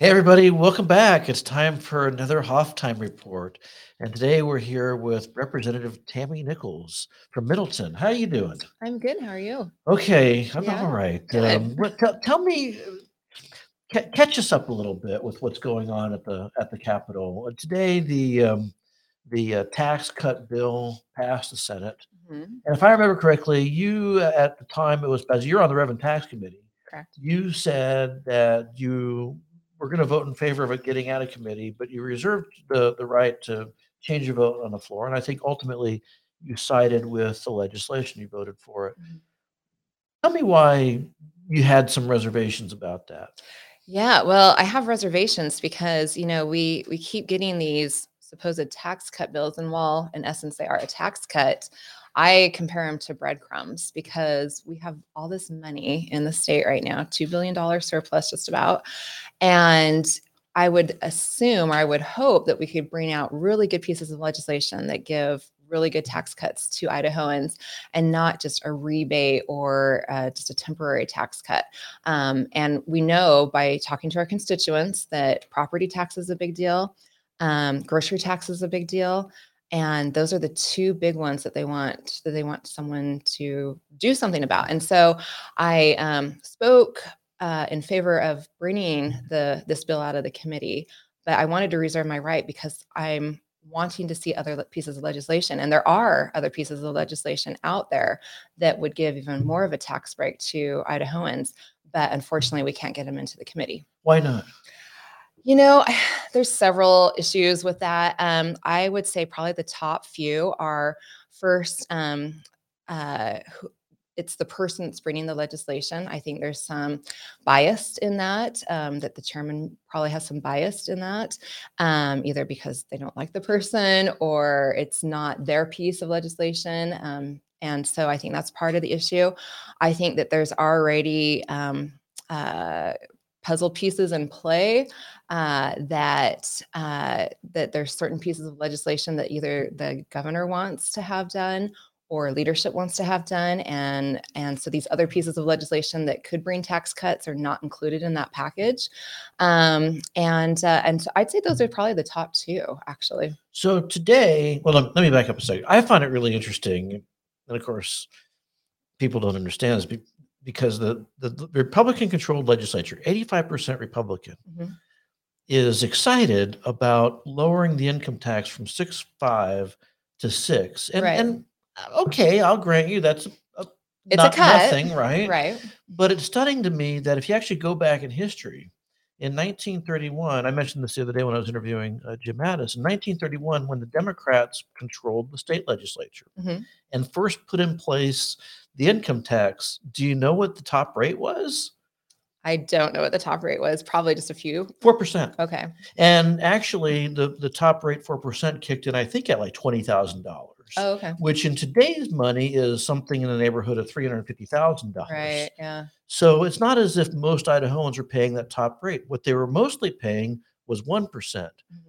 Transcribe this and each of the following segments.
Hey, everybody, welcome back. It's time for another Hoff Time Report. And today we're here with Representative Tammy Nichols from Middleton. How are you doing? I'm good. How are you? Okay, I'm Yeah, all right. Um, what, tell, tell me, uh, ca- catch us up a little bit with what's going on at the at the Capitol. Uh, Today, the um, the uh, tax cut bill passed the Senate, Mhm, and if I remember correctly, you uh, at the time it was as you're on the Revenue Tax Committee. Correct. you said that you were going to vote in favor of it getting out of committee, but you reserved the, the right to change your vote on the floor. And I think ultimately you sided with the legislation, you voted for it. Mhm. Tell me why you had some reservations about that. Yeah, well, I have reservations because you know we we keep getting these supposed tax cut bills, and while in essence they are a tax cut, I compare them to breadcrumbs because we have all this money in the state right now, two billion dollar surplus just about, and I would assume or I would hope that we could bring out really good pieces of legislation that give really good tax cuts to Idahoans and not just a rebate or uh, just a temporary tax cut. Um, and we know by talking to our constituents that property tax is a big deal, um, grocery tax is a big deal, and those are the two big ones that they want that they want someone to do something about. And so I um, spoke uh, in favor of bringing the this bill out of the committee, but I wanted to reserve my right because I'm wanting to see other pieces of legislation and there are other pieces of legislation out there that would give even more of a tax break to idahoans but unfortunately we can't get them into the committee Why not? You know there's several issues with that um, i would say probably the top few are first um, uh, it's the person that's bringing the legislation. I think there's some bias in that, um, that the chairman probably has some bias in that, um, either because they don't like the person or it's not their piece of legislation. Um, and so I think that's part of the issue. I think that there's already um, uh, puzzle pieces in play uh, that uh, that there's certain pieces of legislation that either the governor wants to have done or leadership wants to have done and and so these other pieces of legislation that could bring tax cuts are not included in that package um, and uh, and so i'd say those are probably the top two actually So today, well, let me back up a second. I find it really interesting, and of course, people don't understand this because the the, the Republican-controlled legislature, eighty-five percent Republican, Mhm. is excited about lowering the income tax from six five to six. And, Right. and uh, okay, I'll grant you that's a, It's a cut, nothing, right? right But it's stunning to me that if you actually go back in history, in 1931, I mentioned this the other day when I was interviewing uh, Jim Mattis. In 1931, when the Democrats controlled the state legislature Mhm. and first put in place the income tax, do you know what the top rate was? i don't know what the top rate was probably just a few 4%. okay And actually, the, the top rate, 4%, kicked in, I think, at like $20,000. oh okay Which in today's money is something in the neighborhood of $350,000. right yeah So it's not as if most Idahoans are paying that top rate. What they were mostly paying was 1%.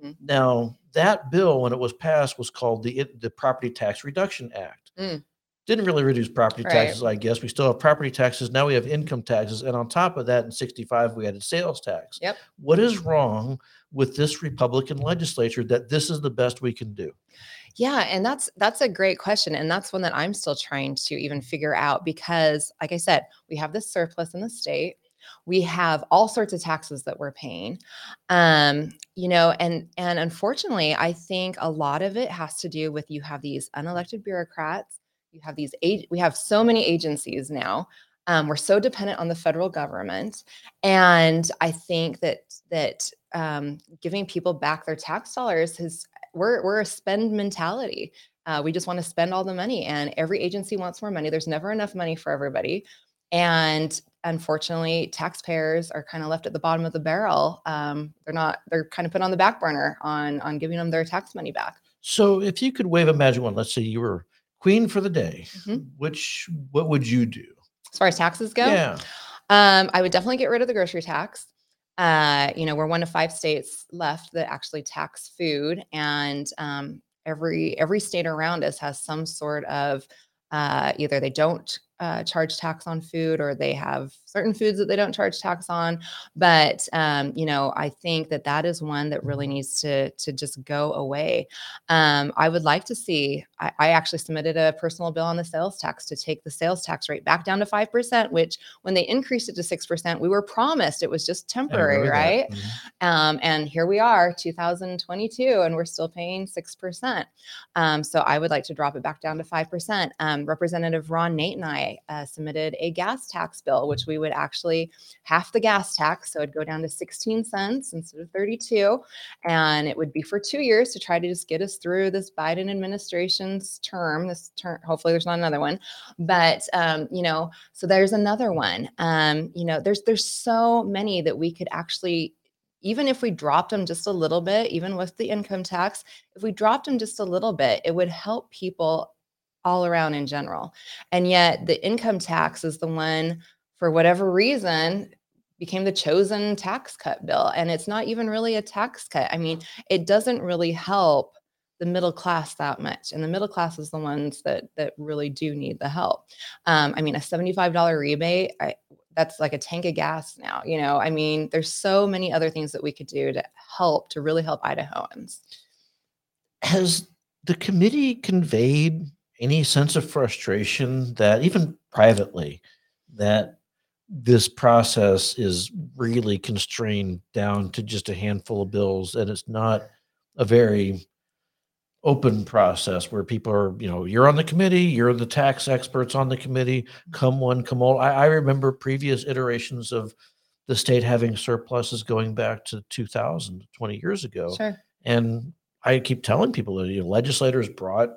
Mhm. Now, that bill, when it was passed, was called the, the Property Tax Reduction Act. Mm. Didn't really reduce property Right. taxes, I guess. We still have property taxes. Now we have income taxes. And on top of that, in 65, we added sales tax. Yep. What is wrong with this Republican legislature that this is the best we can do? Yeah, and that's that's a great question and that's one that I'm still trying to even figure out because like I said, we have this surplus in the state. We have all sorts of taxes that we're paying. Um, you know, and and unfortunately, I think a lot of it has to do with you have these unelected bureaucrats, you have these we have so many agencies now. Um, we're so dependent on the federal government, and I think that that um, giving people back their tax dollars has we're we're a spend mentality. Uh, we just want to spend all the money, and every agency wants more money. There's never enough money for everybody, and unfortunately, taxpayers are kind of left at the bottom of the barrel. Um, they're not. They're kind of put on the back burner on on giving them their tax money back. So if you could wave a magic wand, let's say you were queen for the day, Mhm. which what would you do? As far as taxes go, Yeah. Um, I would definitely get rid of the grocery tax. Uh, you know, we're one of five states left that actually tax food, and um, every every state around us has some sort of uh, either they don't uh, charge tax on food or they have certain foods that they don't charge tax on. But um, you know i think that that is one that really needs to to just go away. Um, i would like to see I, I, actually submitted a personal bill on the sales tax to take the sales tax rate back down to 5% which when they increased it to 6% we were promised it was just temporary right? Mm-hmm. um, and here we are 2022 and we're still paying 6% um, so i would like to drop it back down to 5% um, representative ron nate and i uh, submitted a gas tax bill, which we would actually half the gas tax. So it'd go down to 16 cents instead of 32. And it would be for two years to try to just get us through this Biden administration's term. This term, hopefully there's not another one. But, um, you know, so there's another one. Um, you know, there's, there's so many that we could actually even if we dropped them just a little bit, even with the income tax, if we dropped them just a little bit, it would help people all around in general. And yet the income tax is the one, for whatever reason, became the chosen tax cut bill. And it's not even really a tax cut. I mean, it doesn't really help the middle class that much and the middle class is the ones that that really do need the help um, i mean a $75 rebate I, that's like a tank of gas now you know i mean there's so many other things that we could do to help to really help idahoans has the committee conveyed any sense of frustration that even privately that this process is really constrained down to just a handful of bills and it's not a very open process where people are you know you're on the committee you're the tax experts on the committee come one come all i, I remember previous iterations of the state having surpluses going back to 2000 20 years ago sure. and i keep telling people that you know, legislators brought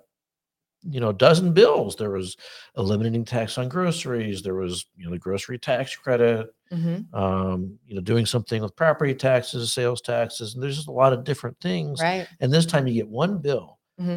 you know, a dozen bills. There was eliminating tax on groceries. There was, you know, the grocery tax credit. Mm-hmm. Um, you know, doing something with property taxes, sales taxes, and there's just a lot of different things. Right. And this time you get one bill. Mm-hmm.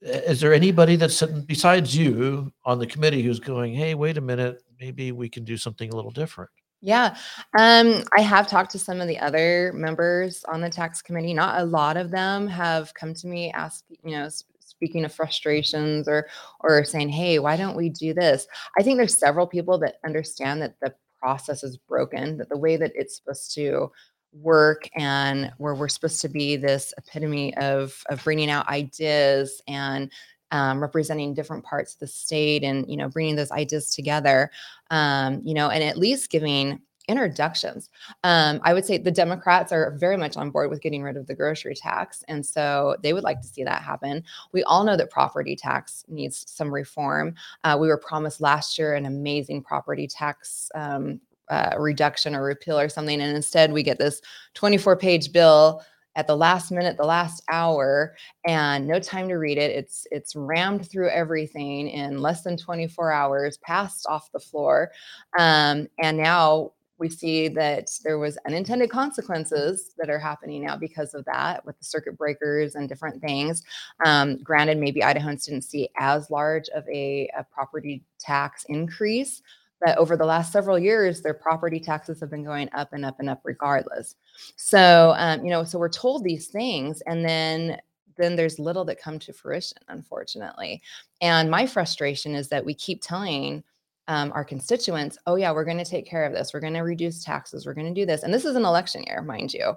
Is there anybody that's sitting besides you on the committee who's going, "Hey, wait a minute, maybe we can do something a little different"? Yeah. Um, I have talked to some of the other members on the tax committee. Not a lot of them have come to me, ask, you know, speaking of frustrations or or saying hey why don't we do this? I think there's several people that understand that the process is broken that the way that it's supposed to work and where we're supposed to be this epitome of of bringing out ideas and um, representing different parts of the state and you know bringing those ideas together um, you know and at least giving introductions. Um, I would say the Democrats are very much on board with getting rid of the grocery tax. And so they would like to see that happen. We all know that property tax needs some reform. Uh, we were promised last year an amazing property tax um, uh, reduction or repeal or something. And instead, we get this 24 page bill at the last minute the last hour and no time to read it it's it's rammed through everything in less than 24 hours passed off the floor um, and now we see that there was unintended consequences that are happening now because of that with the circuit breakers and different things. Um, granted maybe idahoans didn't see as large of a, a property tax increase but over the last several years their property taxes have been going up and up and up regardless. So um, you know so we're told these things and then then there's little that come to fruition unfortunately. And my frustration is that we keep telling um, our constituents, oh yeah, we're going to take care of this. We're going to reduce taxes. We're going to do this. And this is an election year, mind you,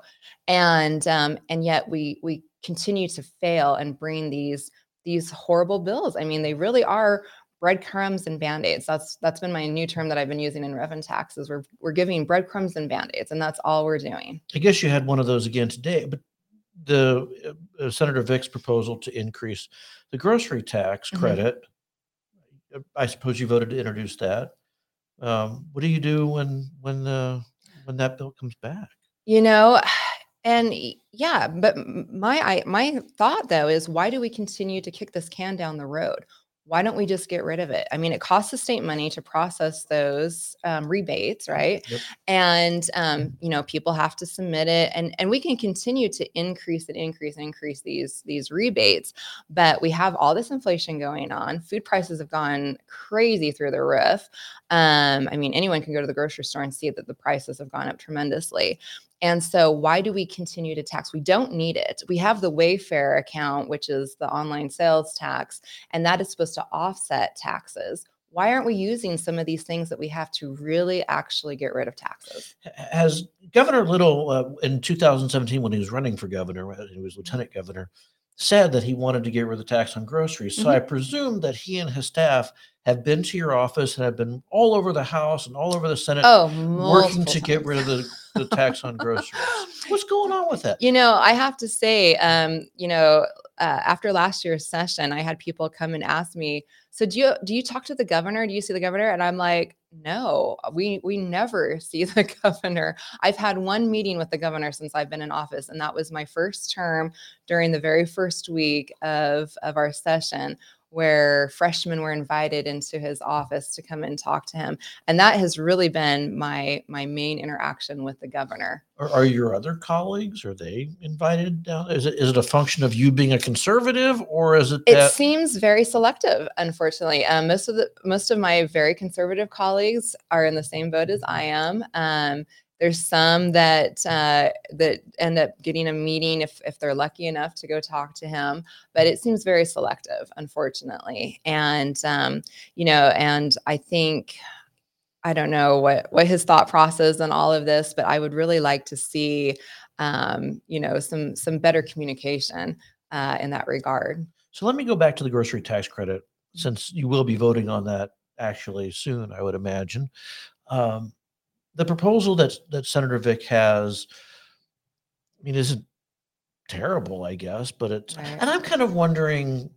and um, and yet we we continue to fail and bring these these horrible bills. I mean, they really are breadcrumbs and band-aids. That's that's been my new term that I've been using in rev and taxes. We're we're giving breadcrumbs and band-aids, and that's all we're doing. I guess you had one of those again today, but the uh, Senator Vick's proposal to increase the grocery tax mm-hmm. I suppose you voted to introduce that. Um, what do you do when when the when that bill comes back? You know, and yeah, but my I, my thought though is why do we continue to kick this can down the road? Why don't we just get rid of it? I mean, it costs the state money to process those um, rebates, right? Yep. And um, you know, people have to submit it, and and we can continue to increase and increase and increase these these rebates, but we have all this inflation going on. Food prices have gone crazy through the roof. Um, I mean, anyone can go to the grocery store and see that the prices have gone up tremendously. And so, why do we continue to tax? We don't need it. We have the Wayfair account, which is the online sales tax, and that is supposed to offset taxes. why aren't we using some of these things that we have to really actually get rid of taxes? Has Governor Little uh, in 2017, when he was running for governor, he was lieutenant governor, said that he wanted to get rid of the tax on groceries. So Mhm. I presume that he and his staff have been to your office and have been all over the House and all over the Senate Oh, working multiple to get rid of the, the tax on groceries. What's going on with that? You know, I have to say, um, you know, uh, after last year's session, I had people come and ask me, "So do you do you talk to the governor? Do you see the governor?" And I'm like, "No, we we never see the governor. I've had one meeting with the governor since I've been in office, and that was my first term during the very first week of of our session." Where freshmen were invited into his office to come and talk to him, and that has really been my my main interaction with the governor. Are, are your other colleagues, are they invited down? Is it, is it a function of you being a conservative or is it It seems very selective, unfortunately. Um, most of the most of my very conservative colleagues are in the same boat as I am. Um, there's some that uh, that end up getting a meeting if if they're lucky enough to go talk to him, but it seems very selective, unfortunately. And um, you know, and I think I don't know what what his thought process and all of this, but I would really like to see um, you know some some better communication uh, in that regard. So let me go back to the grocery tax credit, since you will be voting on that actually soon, I would imagine. Um, the proposal that that Senator Vick has, I mean, isn't terrible, I guess, but it's, Right. and I'm kind of wondering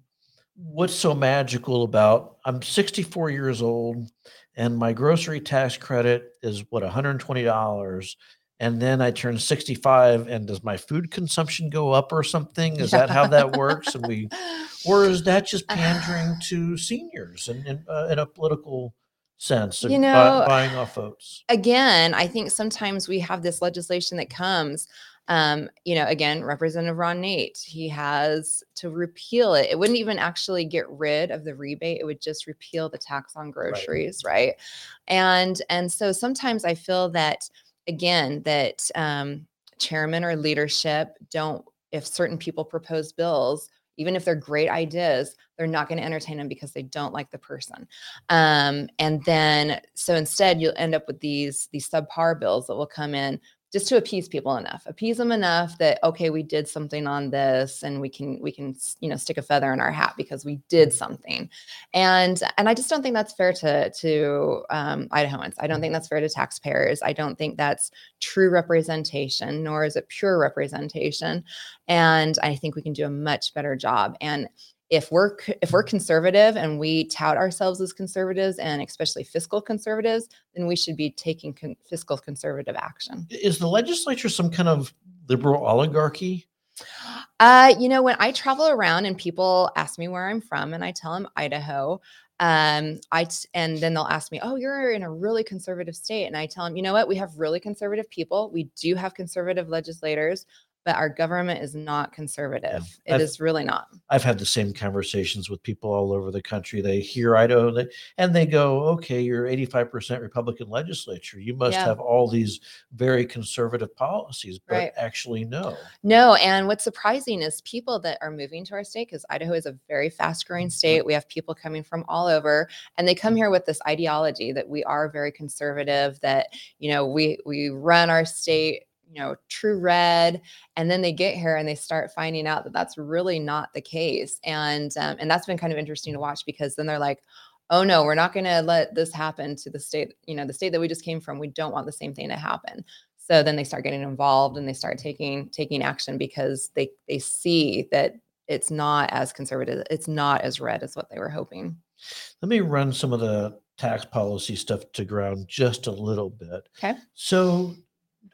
what's so magical about. I'm 64 years old, and my grocery tax credit is what 120 dollars. And then I turn 65, and does my food consumption go up or something? Is that how that works? And we or is that just pandering to seniors in, in, uh, in a political sense You buy- know, buying off votes? again, I think sometimes we have this legislation that comes. Um, you know, again, Representative Ron Nate, he has to repeal it. It wouldn't even actually get rid of the rebate; it would just repeal the tax on groceries, right? And and so sometimes I feel that again that um, chairman or leadership don't. If certain people propose bills, even if they're great ideas, they're not going to entertain them because they don't like the person. Um, and then so instead you'll end up with these these subpar bills that will come in just to appease people enough appease them enough that okay we did something on this and we can we can you know stick a feather in our hat because we did something. And and i just don't think that's fair to to um, idahoans. I don't think that's fair to taxpayers. I don't think that's true representation nor is it pure representation. And i think we can do a much better job. And if we're if we're conservative and we tout ourselves as conservatives and especially fiscal conservatives then we should be taking con- fiscal conservative action. Is the legislature some kind of liberal oligarchy? uh you know when i travel around and people ask me where i'm from and i tell them idaho um i t- and then they'll ask me oh you're in a really conservative state and i tell them you know what? We have really conservative people. We do have conservative legislators but our government is not conservative It is really not I've had the same conversations with people all over the country. They hear Idaho and they go, okay, you're 85% Republican legislature. You must Yeah. have all these very conservative policies, but Right. actually, no. No, and what's surprising is people that are moving to our state because Idaho is a very fast growing mm, state. We have people coming from all over and they come mm. here with this ideology that we are very conservative, that you know, we we run our state, you know, true red, and then they get here and they start finding out that that's really not the case. And um, and that's been kind of interesting to watch because then they're like, oh no, we're not going to let this happen to the state, you know, the state that we just came from. We don't want the same thing to happen so then they start getting involved and they start taking taking action because they they see that it's not as conservative it's not as red as what they were hoping Let me run some of the tax policy stuff to ground just a little bit. Okay. So,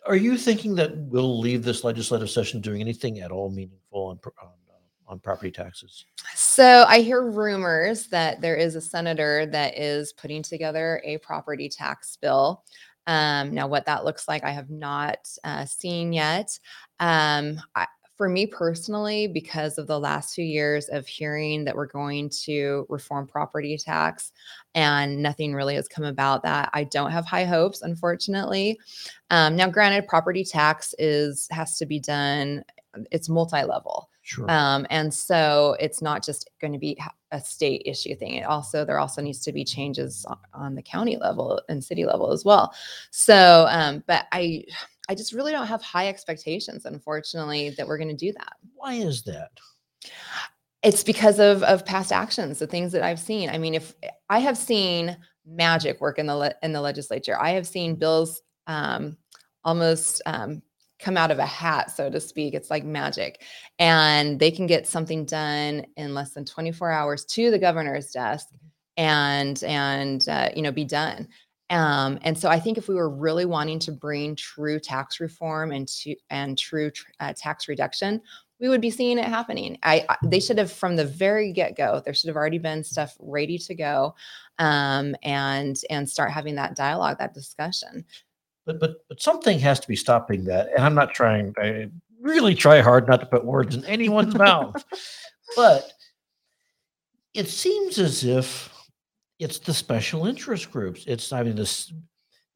are you thinking that we'll leave this legislative session doing anything at all meaningful on on, uh, on property taxes? so i hear rumors that there is a senator that is putting together a property tax bill um, now what that looks like i have not uh, seen yet um, I, for me personally because of the last few years of hearing that we're going to reform property tax and nothing really has come about that i don't have high hopes unfortunately um, now granted property tax is has to be done it's multi-level Sure. Um, and so it's not just going to be a state issue thing. It also there also needs to be changes on, on the county level and city level as well. So, um, but I I just really don't have high expectations, unfortunately, that we're going to do that. Why is that? It's because of of past actions, the things that I've seen. I mean, if I have seen magic work in the le- in the legislature, I have seen bills um, almost um, come out of a hat, so to speak. It's like magic, and they can get something done in less than 24 hours to the governor's desk, and and uh, you know be done. Um, and so I think if we were really wanting to bring true tax reform and to and true tr- uh, tax reduction, we would be seeing it happening. I, I they should have from the very get go. There should have already been stuff ready to go, um, and and start having that dialogue, that discussion. But but but something has to be stopping that. And I'm not trying. I really try hard not to put words in anyone's mouth. But it seems as if it's the special interest groups. It's I mean this.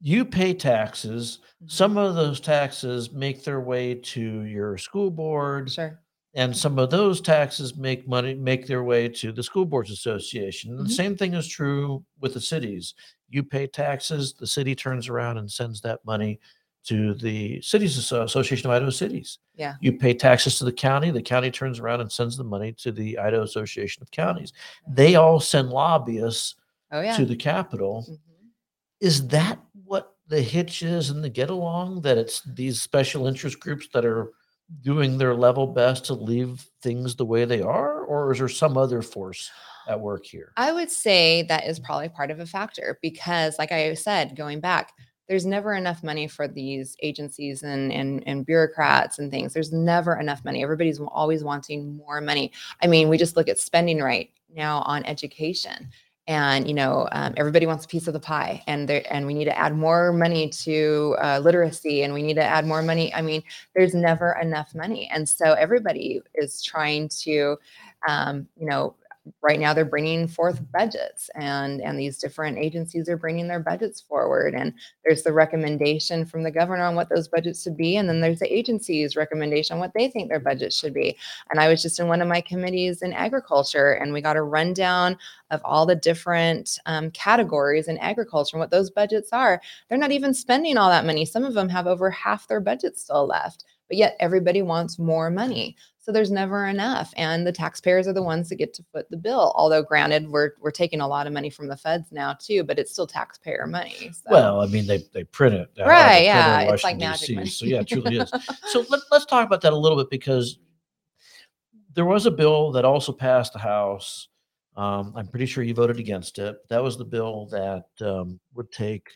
You pay taxes. Some of those taxes make their way to your school board. Sure. and some of those taxes make money make their way to the school boards association Mhm. the same thing is true with the cities you pay taxes the city turns around and sends that money to the cities association of idaho cities Yeah. you pay taxes to the county the county turns around and sends the money to the idaho association of counties they all send lobbyists Oh yeah. to the Capitol Mhm. is that what the hitch is in the get along that it's these special interest groups that are doing their level best to leave things the way they are or is there some other force at work here I would say that is probably part of a factor because, like I said, going back, there's never enough money for these agencies and, and, and bureaucrats and things. There's never enough money. Everybody's always wanting more money. I mean, we just look at spending right now on education. And you know, um, everybody wants a piece of the pie, and there, and we need to add more money to uh, literacy, and we need to add more money. I mean, there's never enough money, and so everybody is trying to, um, you know, right now they're bringing forth budgets and and these different agencies are bringing their budgets forward. And there's the recommendation from the governor on what those budgets should be and then there's the agency's recommendation on what they think their budget should be. And i was just in one of my committees in agriculture and we got a rundown of all the different um, categories in agriculture and what those budgets are. They're not even spending all that money. Some of them have over half their budget still left but yet everybody wants more money so there's never enough. And the taxpayers are the ones that get to foot the bill. Although granted, we're we're taking a lot of money from the feds now too, but it's still taxpayer money. So. well i mean they, they print it the Right, yeah, it's like magic DC. money. so yeah it truly is so let, let's talk about that a little bit because there was a bill that also passed the house um, i'm pretty sure you voted against it that was the bill that um, would take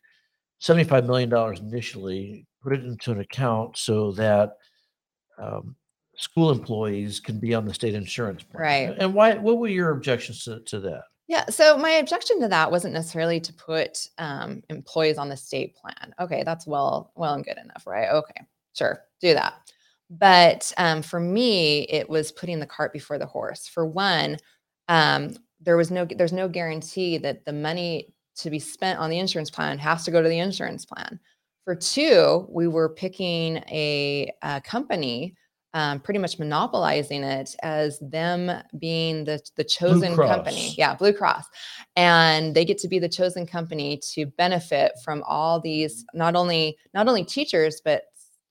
$75 million initially put it into an account so that um, school employees can be on the state insurance plan Right. and why what were your objections to, to that Yeah. So my objection to that wasn't necessarily to put um, employees on the state plan. Okay, that's well, well and good enough, right? Okay, sure, do that. But um, for me, it was putting the cart before the horse. For one, um, there was no, there's no guarantee that the money to be spent on the insurance plan has to go to the insurance plan. For two, we were picking a, a company um, pretty much monopolizing it as them being the the chosen company. Yeah, Blue Cross, and they get to be the chosen company to benefit from all these not only not only teachers but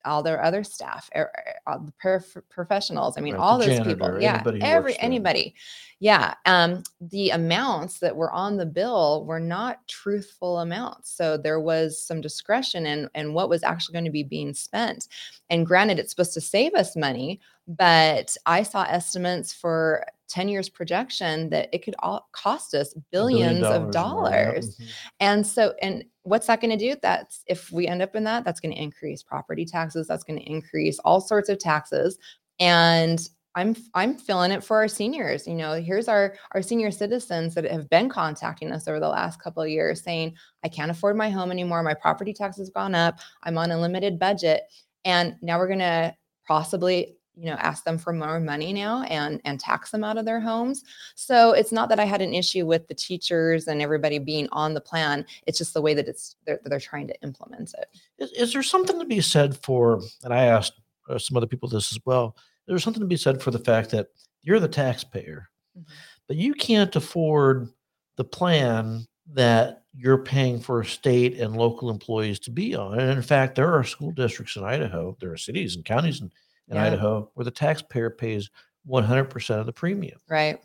all their other staff, er- er, all the professionals. I mean, Right, all those janitor, people. Yeah, anybody every anybody. Yeah, um, the amounts that were on the bill were not truthful amounts. So there was some discretion in, in what was actually going to be being spent. And granted, it's supposed to save us money, but I saw estimates for 10 years projection that it could all cost us A billion billions of dollars dollars. mhm. And so, and what's that going to do? That's if we end up in that, that's going to increase property taxes. That's going to increase all sorts of taxes. And I'm I'm feeling it for our seniors. You know, here's our our senior citizens that have been contacting us over the last couple of years saying, I can't afford my home anymore. My property tax has gone up. I'm on a limited budget. And now we're gonna possibly you know ask them for more money now and and tax them out of their homes so it's not that i had an issue with the teachers and everybody being on the plan it's just the way that it's they're, they're trying to implement it Is, is there something to be said for, and I asked uh, some other people this as well, there's something to be said for the fact that you're the taxpayer, Mhm. but you can't afford the plan that you're paying for state and local employees to be on. And in fact, there are school districts in Idaho, there are cities and counties in, in Yeah. Idaho where the taxpayer pays 100% of the premium. Right.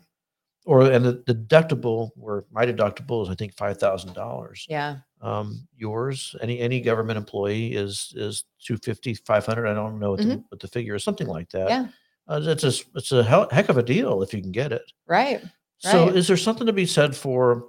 Or and the, deductible, where my deductible is I think five thousand dollars. Yeah. Um, yours, any any government employee is is 250, 500. I don't know what, the, what the figure is, something like that. Mm-hmm. Yeah. Uh, it's a it's a hell, heck of a deal if you can get it. Right. So, Right. is there something to be said for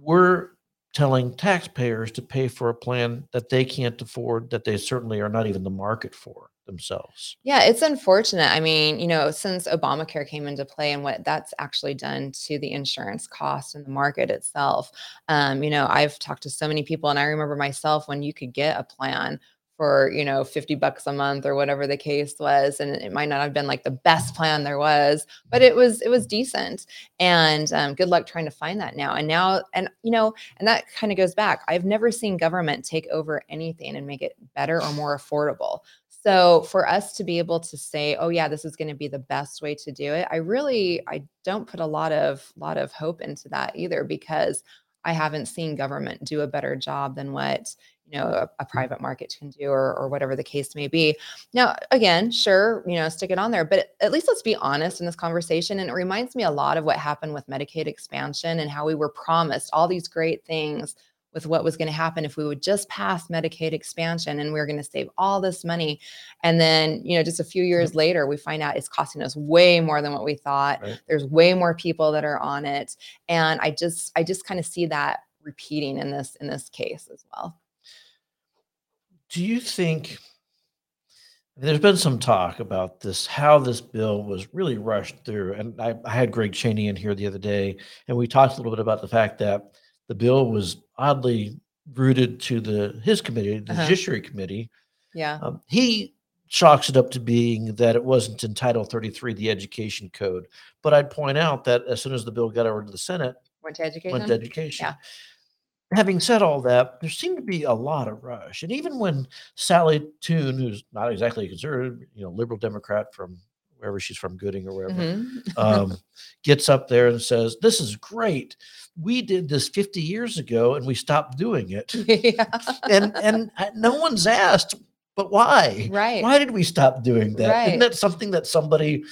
we're telling taxpayers to pay for a plan that they can't afford, that they certainly are not even the market for themselves? Yeah, it's unfortunate. I mean, you know, since Obamacare came into play and what that's actually done to the insurance cost and the market itself, um, you know, I've talked to so many people, and I remember myself when you could get a plan for, you know, 50 bucks a month or whatever the case was. And it might not have been like the best plan there was, but it was, it was decent. And um, good luck trying to find that now. And now, and, you know, and that kind of goes back. I've never seen government take over anything and make it better or more affordable. So for us to be able to say, "Oh yeah, this is going to be the best way to do it," I really I don't put a lot of lot of hope into that either because I haven't seen government do a better job than what you know a, a private market can do or, or whatever the case may be. Now, again, sure, you know, stick it on there, but at least let's be honest in this conversation. And it reminds me a lot of what happened with Medicaid expansion and how we were promised all these great things with what was going to happen if we would just pass Medicaid expansion and we are going to save all this money. And then, you know, just a few years mm-hmm. later, we find out it's costing us way more than what we thought. Right. There's way more people that are on it. And I just, I just kind of see that repeating in this, in this case as well. Do you think there's been some talk about this, how this bill was really rushed through? And I, I had Greg Chaney in here the other day, and we talked a little bit about the fact that the bill was oddly routed to the his committee, the Uh-huh. Judiciary Committee. Yeah. Um, he chalks it up to being that it wasn't in Title 33, the Education Code. But I'd point out that as soon as the bill got over to the Senate, Went to education. went to education. Yeah. Having said all that, there seemed to be a lot of rush. And even when Sally Toone, who's not exactly a conservative, you know, liberal Democrat from wherever she's from, Gooding or wherever, Mhm. um, gets up there and says, This is great. We did this 50 years ago and we stopped doing it. yeah. And and I- no one's asked, but why? Right. Why did we stop doing that? Right. not that something that somebody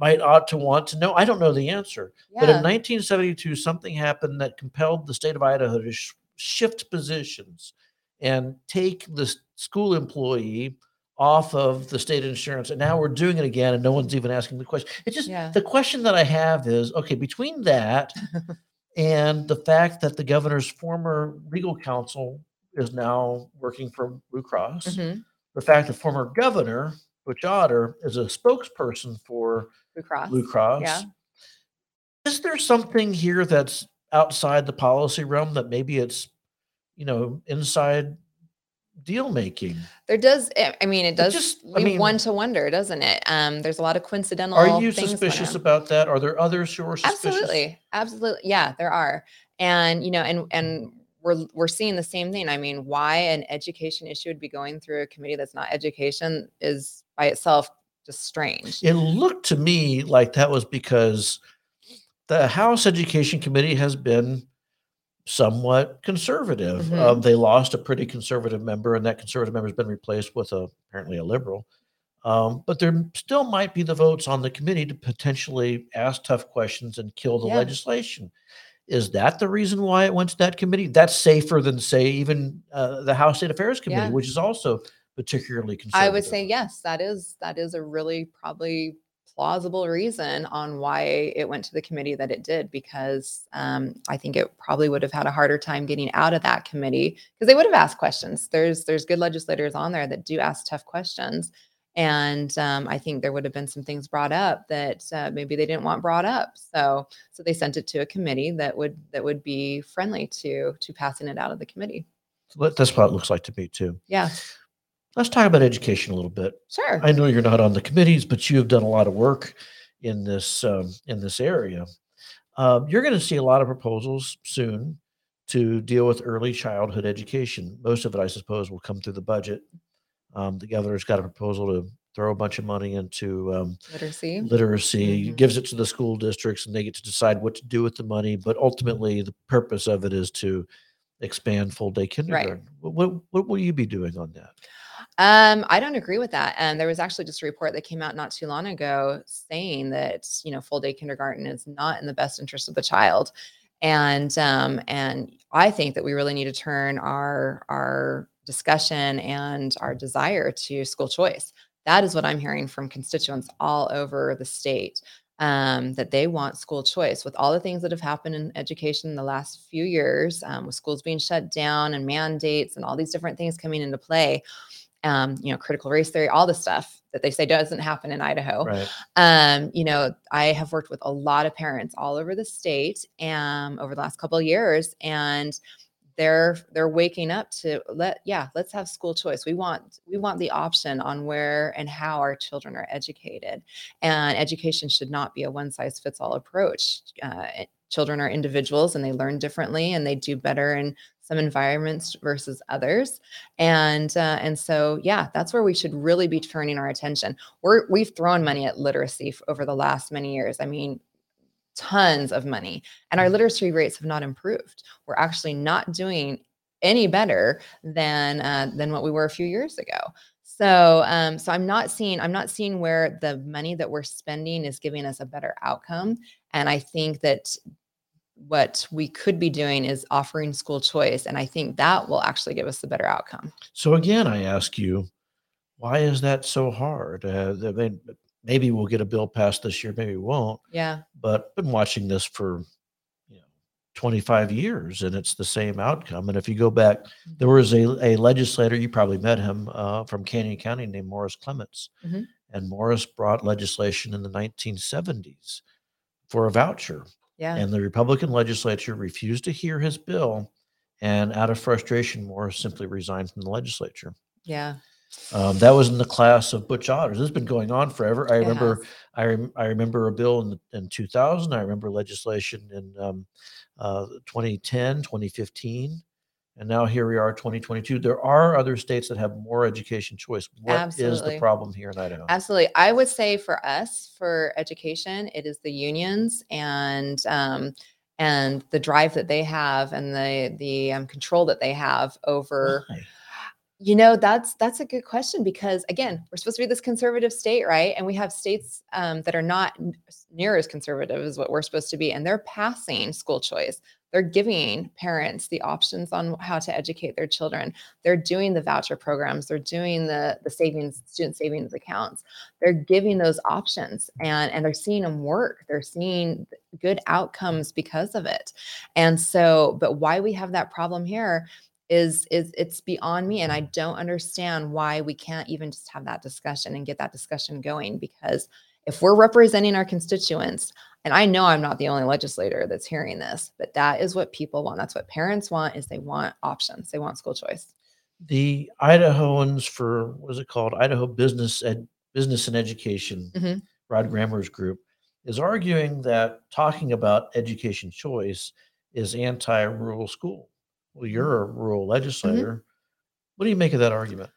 might ought to want to know? I don't know the answer. But in 1972, something happened that compelled the state of Idaho to sh- shift positions and take the school employee off of the state insurance. And now we're doing it again, and no one's even asking the question. It's just Yeah. the question that I have is okay, between that and the fact that the governor's former legal counsel is now working for Blue Cross, Mhm. the fact that former governor Butch Otter is a spokesperson for Blue Cross. Blue Cross. Yeah. Is there something here that's outside the policy realm that maybe it's, you know, inside deal making? There does. I I mean, it does just- I mean- one to wonder, doesn't it? Um, there's a lot of coincidental. Are you suspicious about that? Are there others who are suspicious? Absolutely, absolutely. Yeah, there are, and you know, and and we're we're seeing the same thing. I mean, why an education issue would be going through a committee that's not education is by itself just strange. It looked to me like that was because the House Education Committee has been somewhat conservative. Mhm. Um, they lost a pretty conservative member, and that conservative member has been replaced with a apparently a liberal. Um, but there still might be the votes on the committee to potentially ask tough questions and kill the Yeah. legislation. Is that the reason why it went to that committee? That's safer than, say, even uh, the House State Affairs Committee, Yeah. which is also particularly conservative. I would say yes. That is that is a really probably plausible reason on why it went to the committee that it did because um, I think it probably would have had a harder time getting out of that committee because they would have asked questions. There's there's good legislators on there that do ask tough questions, and um, I think there would have been some things brought up that uh, maybe they didn't want brought up. So so they sent it to a committee that would that would be friendly to to passing it out of the committee. That's what it looks like to me, too. Yeah, Let's talk about education a little bit. sure. I know you're not on the committees, but you have done a lot of work in this um, in this area. Um, you're going to see a lot of proposals soon to deal with early childhood education. Most of it, I suppose, will come through the budget. Um, the governor's got a proposal to throw a bunch of money into um, Literacy. literacy, Mhm. gives it to the school districts, and they get to decide what to do with the money. But ultimately, the purpose of it is to expand full day kindergarten. What, what, what will you be doing on that? Um, I don't agree with that. And there was actually just a report that came out not too long ago saying that you know full day kindergarten is not in the best interest of the child, and um, and I think that we really need to turn our our discussion and our desire to school choice. That is what I'm hearing from constituents all over the state. Um, that they want school choice with all the things that have happened in education in the last few years, um, with schools being shut down and mandates and all these different things coming into play um, you know, critical race theory, all the stuff that they say doesn't happen in Idaho. Right. Um, you know, I have worked with a lot of parents all over the state um, over the last couple of years, and they're they're waking up to let yeah, let's have school choice. We want we want the option on where and how our children are educated, and education should not be a one size fits all approach. Uh, children are individuals and they learn differently and they do better in some environments versus others. And uh, and so yeah that's where we should really be turning our attention. We're we've thrown money at literacy over the last many years. I mean tons of money. And our literacy rates have not improved. We're actually not doing any better than uh, than what we were a few years ago. So um, so i'm not seeing i'm not seeing where the money that we're spending is giving us a better outcome. And i think that what we could be doing is offering school choice and i think that will actually give us a better outcome So again, I ask you, why is that so hard? Uh, mean, maybe we'll get a bill passed this year, maybe we won't. yeah But I've been watching this for you know 25 years, and it's the same outcome. And if you go back, there was a, a legislator you probably met him uh, from Canyon County named Morris Clements, Mhm. and Morris brought legislation in the 1970s for a voucher, yeah and the Republican legislature refused to hear his bill. And out of frustration, Morris simply resigned from the legislature. yeah Um, that was in the class of Butch Otters. This has been going on forever. I It remember, has. I, rem- I remember a bill in, in 2000. I remember legislation in um, uh, 2010, 2015, and now here we are, 2022. There are other states that have more education choice. What is Absolutely. the problem here in Idaho? Absolutely. I would say for us, for education, it is the unions and um, and the drive that they have and the the um, control that they have over. Why? You know, that's that's a good question because again, we're supposed to be this conservative state, right? And we have states um, that are not near as conservative as what we're supposed to be, and they're passing school choice. They're giving parents the options on how to educate their children. They're doing the voucher programs. They're doing the the savings student savings accounts. They're giving those options, and and they're seeing them work. They're seeing good outcomes because of it. And so, but why we have that problem here is is it's beyond me and i don't understand why we can't even just have that discussion and get that discussion going because if we're representing our constituents and i know i'm not the only legislator that's hearing this but that is what people want that's what parents want is they want options they want school choice The Idahoans for what is it called? Idaho Business and Business and Education, Mhm. Rod Gramer's group, is arguing that talking about education choice is anti-rural school. Well, you're a rural legislator. What do you make of that argument?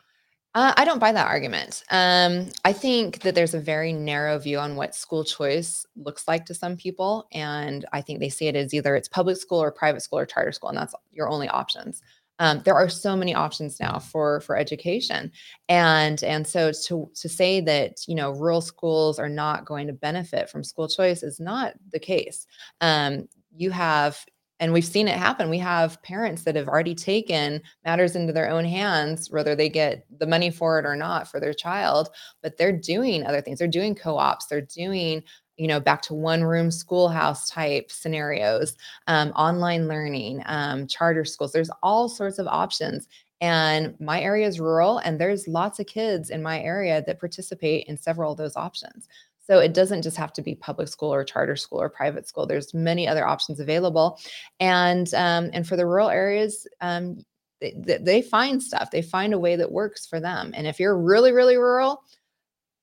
Uh, I don't buy that argument. Um, I think that there's a very narrow view on what school choice looks like to some people, and I think they see it as either it's public school or private school or charter school, and that's your only options. Um, there are so many options now for for education, and and so to to say that you know rural schools are not going to benefit from school choice is not the case. Um, you have and we've seen it happen. We have parents that have already taken matters into their own hands, whether they get the money for it or not for their child, but they're doing other things. They're doing co ops, they're doing, you know, back to one room schoolhouse type scenarios, um, online learning, um, charter schools. There's all sorts of options. And my area is rural, and there's lots of kids in my area that participate in several of those options. So it doesn't just have to be public school or charter school or private school. There's many other options available, and um, and for the rural areas, um, they, they find stuff. They find a way that works for them. And if you're really really rural,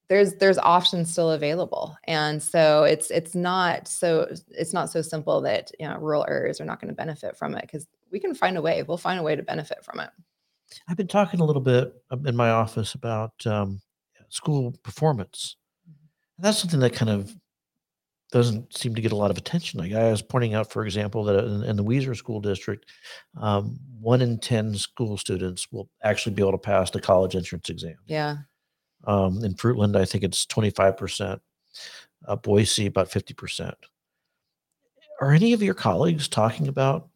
there's there's options still available. And so it's it's not so it's not so simple that you know rural areas are not going to benefit from it because we can find a way. We'll find a way to benefit from it. I've been talking a little bit um, in my office about um, school performance. And that's something that kind of doesn't seem to get a lot of attention. Like I was pointing out, for example, that in, in the Weiser School District, um, one in 10 school students will actually be able to pass the college entrance exam. Yeah. Um, in Fruitland, I think it's 25%. Uh, Boise, about 50%. Are any of your colleagues talking about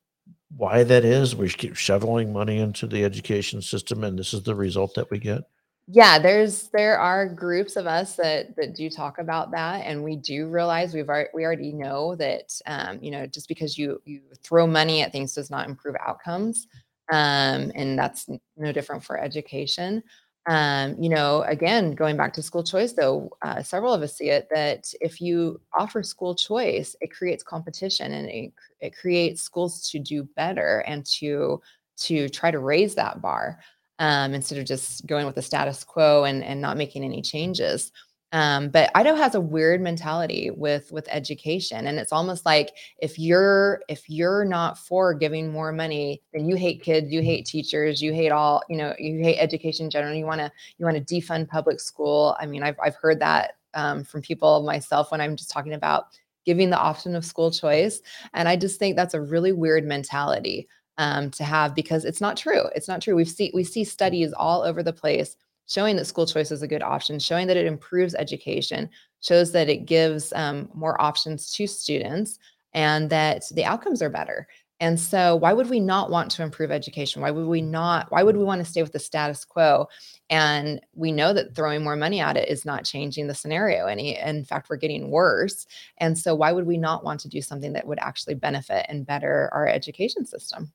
why that is? We keep shoveling money into the education system, and this is the result that we get. Yeah, there's there are groups of us that that do talk about that, and we do realize we've already we already know that um, you know just because you you throw money at things does not improve outcomes, um, and that's no different for education. Um, you know, again, going back to school choice, though, uh, several of us see it that if you offer school choice, it creates competition and it, it creates schools to do better and to to try to raise that bar um, instead of just going with the status quo and and not making any changes. Um, but Idaho has a weird mentality with with education, and it's almost like if you're if you're not for giving more money, then you hate kids, you hate teachers, you hate all you know, you hate education in general. You want to you want to defund public school. I mean, I've I've heard that um, from people myself when I'm just talking about giving the option of school choice, and I just think that's a really weird mentality um, to have because it's not true. It's not true. We've see we see studies all over the place showing that school choice is a good option, showing that it improves education, shows that it gives um, more options to students, and that the outcomes are better. And so, why would we not want to improve education? Why would we not? Why would we want to stay with the status quo? And we know that throwing more money at it is not changing the scenario any. In fact, we're getting worse. And so, why would we not want to do something that would actually benefit and better our education system?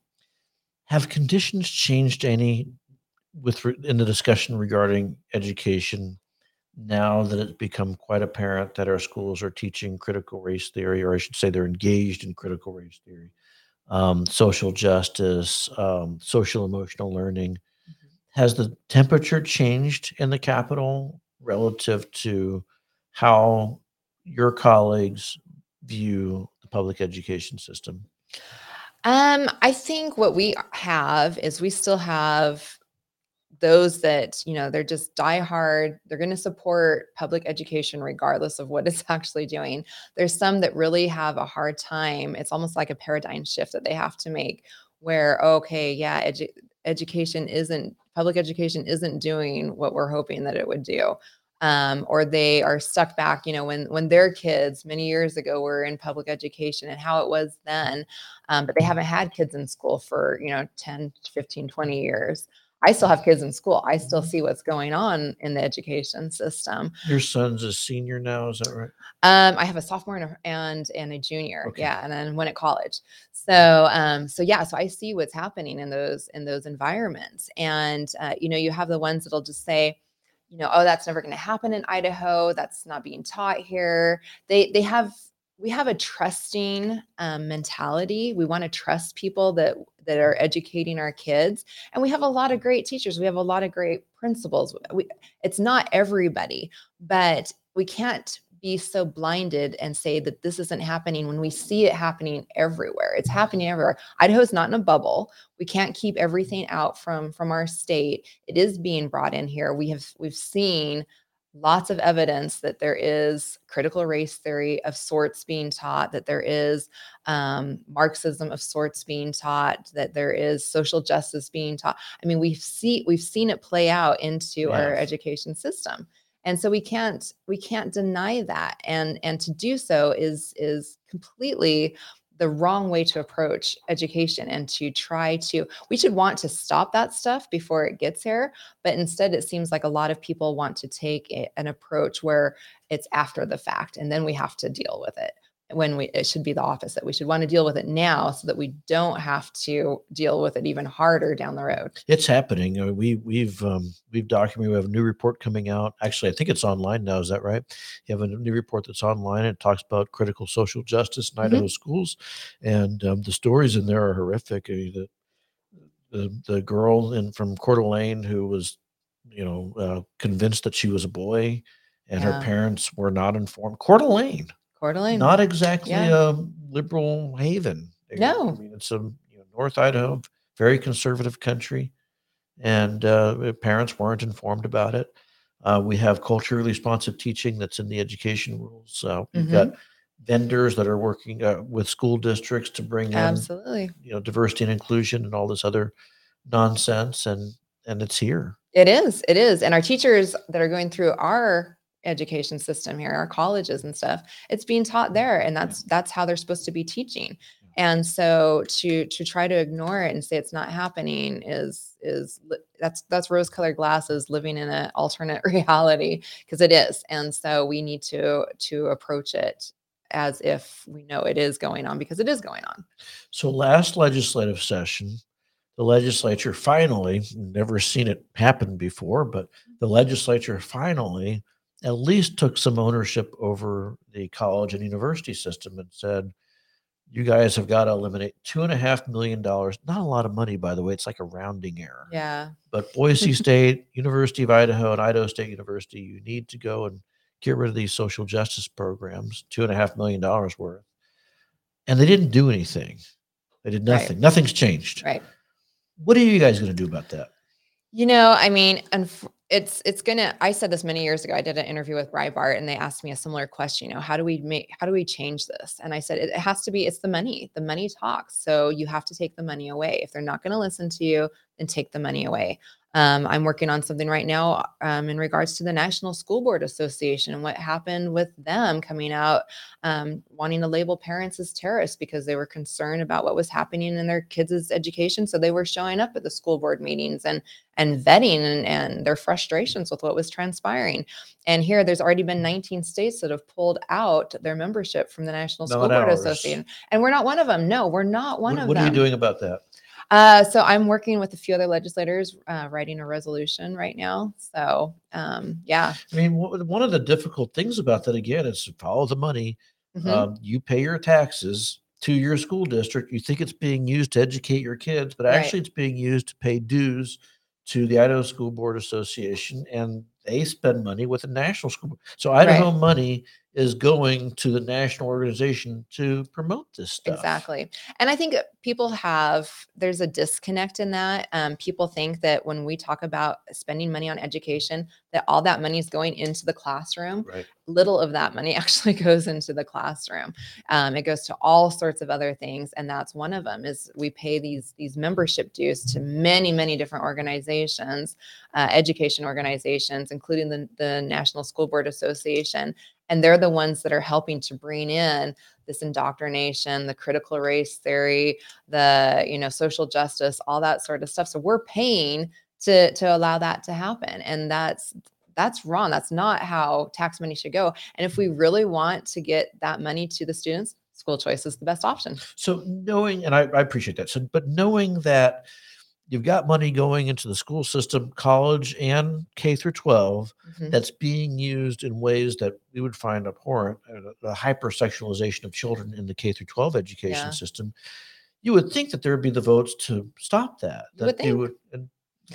Have conditions changed any with in the discussion regarding education now that it's become quite apparent that our schools are teaching critical race theory, or I should say they're engaged in critical race theory, um, social justice, um, social emotional learning. Mm-hmm. Has the temperature changed in the Capitol relative to how your colleagues view the public education system? Um, I think what we have is we still have those that you know they're just die hard they're going to support public education regardless of what it's actually doing. There's some that really have a hard time. It's almost like a paradigm shift that they have to make where okay yeah edu- education isn't public education isn't doing what we're hoping that it would do um, or they are stuck back you know when when their kids many years ago were in public education and how it was then um, but they haven't had kids in school for you know 10 15 20 years I still have kids in school. I still mm-hmm. see what's going on in the education system. Your son's a senior now, is that right? Um, I have a sophomore and a, and, and a junior, okay. yeah, and then one at college. So, um, so yeah, so I see what's happening in those in those environments, and uh, you know, you have the ones that'll just say, you know, oh, that's never going to happen in Idaho. That's not being taught here. They they have we have a trusting um, mentality. We want to trust people that that are educating our kids, and we have a lot of great teachers. We have a lot of great principals. We, it's not everybody, but we can't be so blinded and say that this isn't happening when we see it happening everywhere. It's happening everywhere. Idaho's not in a bubble. We can't keep everything out from from our state. It is being brought in here. We have we've seen lots of evidence that there is critical race theory of sorts being taught, that there is um, Marxism of sorts being taught, that there is social justice being taught. I mean, we've seen we've seen it play out into our education system, and so we can't we can't deny that. And and to do so is is completely the wrong way to approach education and to try to we should want to stop that stuff before it gets here but instead it seems like a lot of people want to take a, an approach where it's after the fact and then we have to deal with it when we it should be the opposite. We should want to deal with it now so that we don't have to deal with it even harder down the road. It's happening. Uh, we we've um, we've documented. We have a new report coming out. Actually, I think it's online now. Is that right? You have a new report that's online. It talks about critical social justice in Idaho mm-hmm. schools, and um, the stories in there are horrific. I mean, the, the the girl in from Coeur d'Alene who was, you know, uh, convinced that she was a boy, and yeah. her parents were not informed. Coeur d'Alene Coeur d'Alene. Not exactly yeah. a liberal haven. No. I mean, it's a you know, North Idaho, very conservative country, and uh, parents weren't informed about it. Uh, we have culturally responsive teaching that's in the education rules. Uh, we've Mhm. got vendors that are working uh, with school districts to bring in Absolutely. you know diversity and inclusion and all this other nonsense and and it's here It is. It is. And our teachers that are going through our education system here, our colleges and stuff, it's being taught mm-hmm. there and that's that's how they're supposed to be teaching. And so to to try to ignore it and say it's not happening is is that's that's rose colored glasses living in an alternate reality because it is. And so we need to to approach it as if we know it is going on because it is going on. so last legislative session the legislature finally never seen it happen before but the mm-hmm. legislature finally at least took some ownership over the college and university system and said you guys have got to eliminate two and a half million dollars not a lot of money by the way it's like a rounding error Yeah. but Boise State, University of Idaho, and Idaho State University, you need to go and get rid of these social justice programs, two and a half million dollars worth. And they didn't do anything. They did Right. nothing. Nothing's changed. Right. What are you guys going to do about that? You know, I mean, unf- it's it's gonna. I said this many years ago. I did an interview with Breitbart, and they asked me a similar question. You know, how do we make? How do we change this? And I said it, it has to be. It's the money. The money talks. So you have to take the money away. If they're not to listen to you, then take the money away. Um, I'm working on something right now um, in regards to the National School Board Association and what happened with them coming out um, wanting to label parents as terrorists because they were concerned about what was happening in their kids' education. So they were showing up at the school board meetings and and vetting and, and their frustrations with what was transpiring. And here, there's already been 19 states that have pulled out their membership from the National School Not Board ours. Association, and we're not one of them. No, we're not one what of what them. What are you doing about that? Uh, so I'm working with a few other legislators, uh, writing a resolution right now. So um, yeah, I mean, one of the difficult things about that, again, is to follow the money. Mhm. Um, you pay your taxes to your school district. You think it's being used to educate your kids, but Right. actually it's being used to pay dues to the Idaho School Board Association, and they spend money with the national school. Board. So Idaho money is going to the national organization to promote this stuff. Exactly. And I think people have, there's a disconnect in that. Um, people think that when we talk about spending money on education, that all that money is going into the classroom. Right. Little of that money actually goes into the classroom. Um, it goes to all sorts of other things. And that's one of them is we pay these, these membership dues to many, many different organizations, uh, education organizations, including the, the National School Board Association and they're the ones that are helping to bring in this indoctrination the critical race theory the you know social justice all that sort of stuff so we're paying to to allow that to happen and that's that's wrong that's not how tax money should go and if we really want to get that money to the students school choice is the best option So knowing, and I, I appreciate that. So, but knowing that you've got money going into the school system, college and K through 12, Mhm. that's being used in ways that we would find abhorrent, uh, the- hypersexualization of children in the K through 12 education Yeah. system. You would think that there would be the votes to stop that. You would that they would. And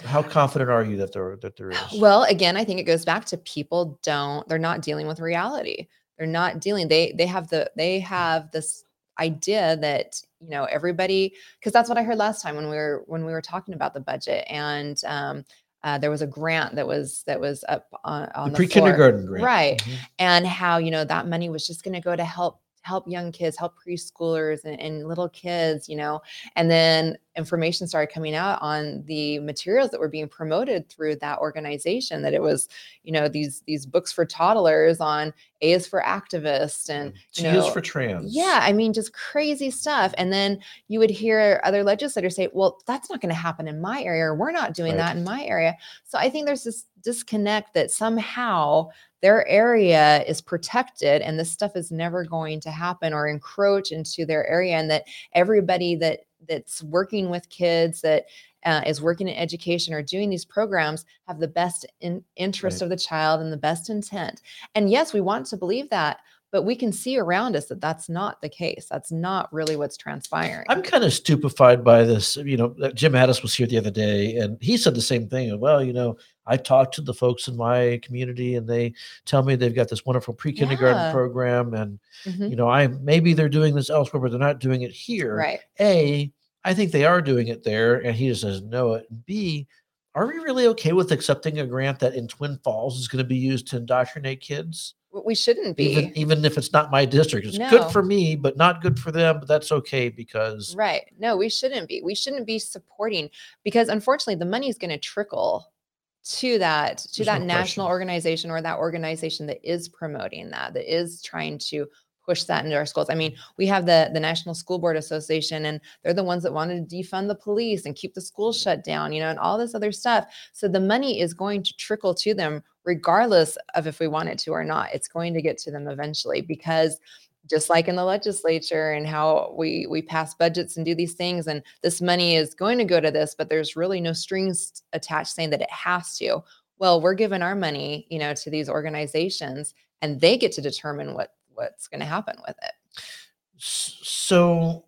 how confident are you that there that there is? Well, again, I think it goes back to people don't they're not dealing with reality. They're not dealing they they have the they have this idea that you know everybody because that's what I heard last time when we were when we were talking about the budget and um uh, there was a grant that was that was up on, on the the pre floor. kindergarten grant, Right. Mhm. and how you know that money was just going to go to help help young kids help preschoolers and, and little kids you know and then information started coming out on the materials that were being promoted through that organization that it was you know these these books for toddlers on a is for activist and mm, T you is for trans. yeah i mean just crazy stuff and then you would hear other legislators say well that's not going to happen in my area we're not doing Right. that in my area so i think there's this disconnect that somehow their area is protected and this stuff is never going to happen or encroach into their area and that everybody that that's working with kids that uh, is working in education or doing these programs have the best in, interest Right. of the child and the best intent and yes we want to believe that but we can see around us that that's not the case that's not really what's transpiring I'm kind of stupefied by this. You know, Jim Addis was here the other day, and he said the same thing. Well, you know, I talked to the folks in my community, and they tell me they've got this wonderful pre-kindergarten Yeah. program, and Mhm. you know, I maybe they're doing this elsewhere, but they're not doing it here. right A, I think they are doing it there, and he just doesn't know it. B, are we really okay with accepting a grant that in Twin Falls is going to be used to indoctrinate kids? We shouldn't be. Even even if it's not my district, it's No. good for me, but not good for them. But that's okay because Right. No, we shouldn't be. We shouldn't be supporting because unfortunately the money is going to trickle to that to There's that no national question. organization or that organization that is promoting that that is trying to push that into our schools. I mean, we have the the National School Board Association and they're the ones that wanted to defund the police and keep the schools shut down, you know, and all this other stuff. So the money is going to trickle to them regardless of if we want it to or not. It's going to get to them eventually because just like in the legislature and how we we pass budgets and do these things and this money is going to go to this but there's really no strings attached saying that it has to well we're giving our money you know to these organizations and they get to determine what what's going to happen with it So,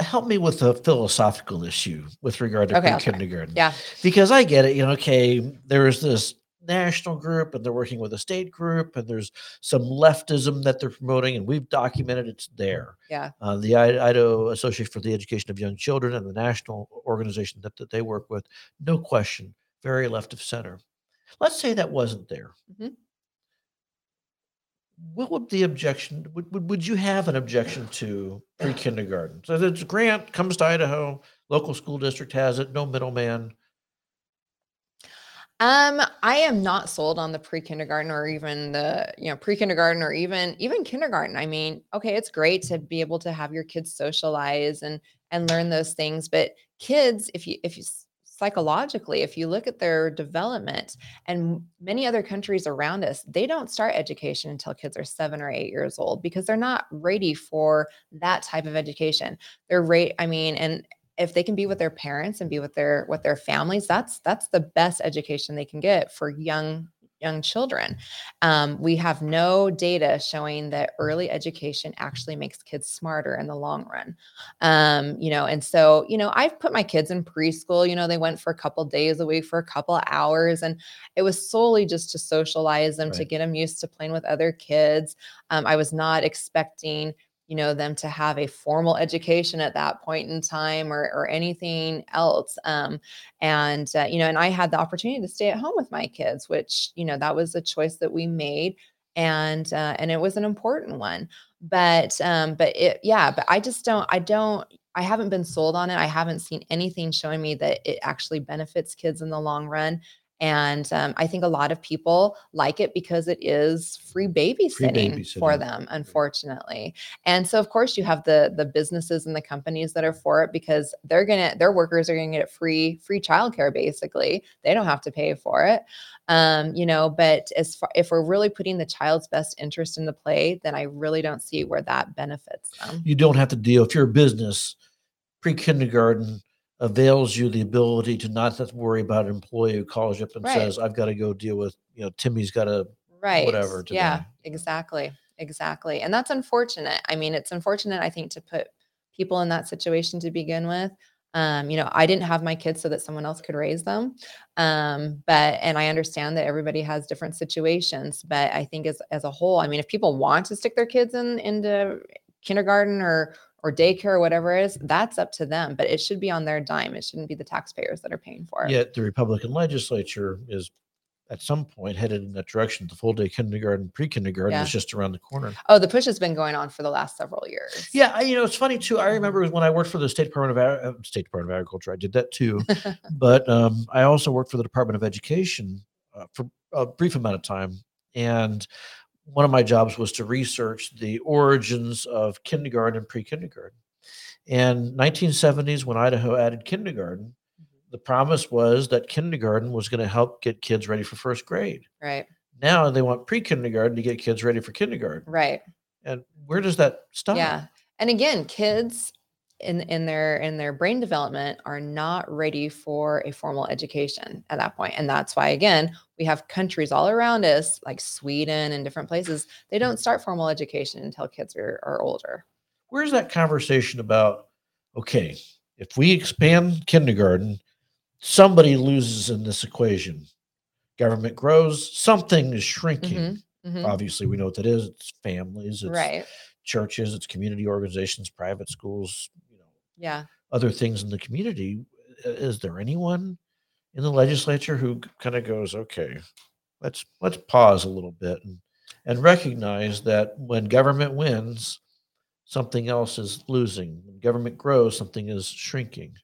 help me with a philosophical issue with regard to Okay, kindergarten. yeah because I get it. You know, okay, there's this national group, and they're working with a state group, and there's some leftism that they're promoting, and we've documented it's there. yeah Uh, the I- Idaho Association for the Education of Young Children and the national organization that, that they work with, no question, very left of center. Let's say that wasn't there. Mhm. What would the objection? Would, would, would you have an objection to pre kindergarten? So a grant comes to Idaho, local school district has it, no middleman. Um, I am not sold on the pre-kindergarten or even the, you know, pre-kindergarten or even even kindergarten. I mean, okay, it's great to be able to have your kids socialize and and learn those things, but kids, if you if you psychologically, if you look at their development and many other countries around us, they don't start education until kids are 7 or 8 years old because they're not ready for that type of education. They're rate I mean, and if they can be with their parents and be with their with their families that's that's the best education they can get for young young children. Um, we have no data showing that early education actually makes kids smarter in the long run. Um, you know and so you know i've put my kids in preschool you know they went for a couple days a week for a couple hours and it was solely just to socialize them to get them used to playing with other kids. Um, i was not expecting you know them to have a formal education at that point in time or, or anything else um, and uh, you know and i had the opportunity to stay at home with my kids which you know that was a choice that we made and uh, and it was an important one but um but it yeah but i just don't i don't i haven't been sold on it i haven't seen anything showing me that it actually benefits kids in the long run and um, i think a lot of people like it because it is free babysitting, for babysitting. them unfortunately and so of course you have the the businesses and the companies that are for it because they're gonna their workers are gonna get free free childcare basically they don't have to pay for it um you know but as far if we're really putting the child's best interest into play then i really don't see where that benefits them You don't have to deal if you're a business. Pre kindergarten avails you the ability to not have to worry about an employee who calls you up and Right. says, "I've got to go deal with you know Timmy's got to." right whatever yeah exactly exactly and that's unfortunate i mean it's unfortunate i think to put people in that situation to begin with um, you know i didn't have my kids so that someone else could raise them um, but and i understand that everybody has different situations but i think as as a whole i mean if people want to stick their kids in into kindergarten or or daycare or whatever it is that's up to them but it should be on their dime it shouldn't be the taxpayers that are paying for it Yet the Republican legislature is at some point headed in that direction. The full day kindergarten, pre kindergarten Yeah. is just around the corner. oh the push has been going on for the last several years Yeah, I, you know, it's funny too. I remember when I worked for the State Department of uh, State Department of Agriculture. I did that too, but um, I also worked for the Department of Education uh, for a brief amount of time, and one of my jobs was to research the origins of kindergarten and pre-kindergarten. And 1970s, when Idaho added kindergarten, mm-hmm. the promise was that kindergarten was going to help get kids ready for first grade. right Now they want pre-kindergarten to get kids ready for kindergarten. right And where does that stop? Yeah. And again, kids in in their in their brain development are not ready for a formal education at that. And that's why again, we have countries all around us like Sweden and different places, they don't start formal education until kids are, are older. where's that conversation about okay if we expand kindergarten somebody loses in this equation government grows something is shrinking Mhm. obviously we know what that is it's families it's Right. churches it's community organizations private schools Yeah. other things in the community uh, is there anyone in the legislature who kind of goes, okay, let's let's pause a little bit and and recognize that when government wins, something else is losing. When government grows, something is shrinking.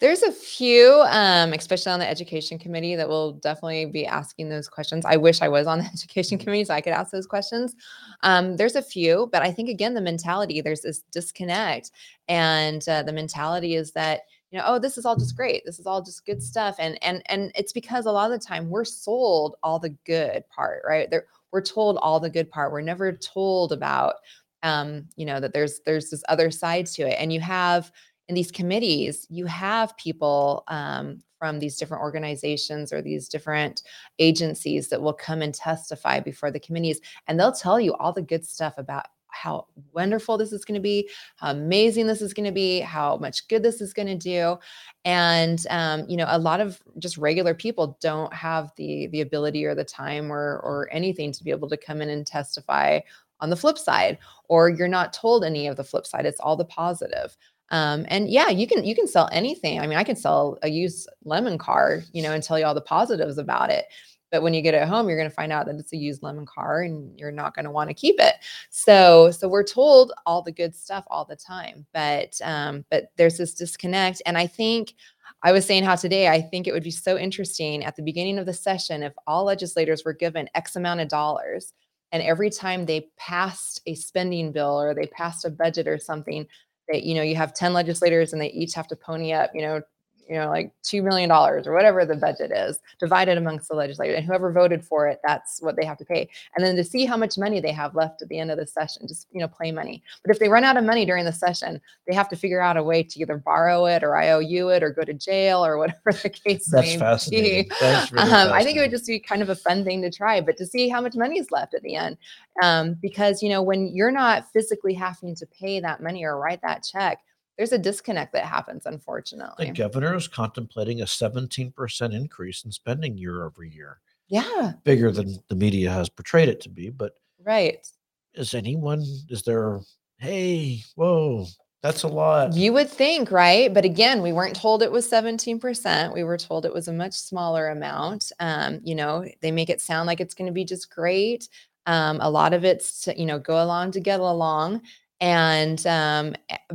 There's a few, um, especially on the education committee, that will definitely be asking those questions. I wish I was on the education committee so I could ask those questions. Um, there's a few, but I think again, the mentality there's this disconnect, and uh, the mentality is that you know oh this is all just great this is all just good stuff and and and it's because a lot of the time we're sold all the good part right there we're told all the good part we're never told about um, you know that there's there's this other side to it and you have in these committees you have people um, from these different organizations or these different agencies that will come and testify before the committees and they'll tell you all the good stuff about how wonderful this is going to be, how amazing this is going to be, how much good this is going to do. And um, you know, a lot of just regular people don't have the the ability or the time or or anything to be able to come in and testify on the flip side or you're not told any of the flip side it's all the positive. Um, and yeah you can you can sell anything. I mean i can sell a used lemon car you know and tell you all the positives about it. But when you get it home you're going to find out that it's a used lemon car and you're not going to want to keep it. So so we're told all the good stuff all the time but um but there's this disconnect. And i think I was saying how today I think it would be so interesting at the beginning of the session if all legislators were given X amount of dollars and every time they passed a spending bill or they passed a budget or something that you know you have 10 legislators and they each have to pony up you know you know, like $2 million or whatever the budget is divided amongst the legislators. And whoever voted for it, that's what they have to pay. And then to see how much money they have left at the end of the session, just, you know, play money. But if they run out of money during the session, they have to figure out a way to either borrow it or IOU it or go to jail or whatever the case That's may fascinating. be. That's really Um, I think it would just be kind of a fun thing to try, but to see how much money is left at the end. Um, because, you know, when you're not physically having to pay that money or write that check, there's a disconnect that happens, unfortunately. The governor is contemplating a 17% increase in spending year over year, Yeah, bigger than the media has portrayed it to be. But right. is anyone, is there, hey, whoa, that's a lot. You would think, right? But again, we weren't told it was 17%. We were told it was a much smaller amount. Um, you know, they make it sound like it's going to be just great. Um, a lot of it's, to, you know, go along to get along. And, um,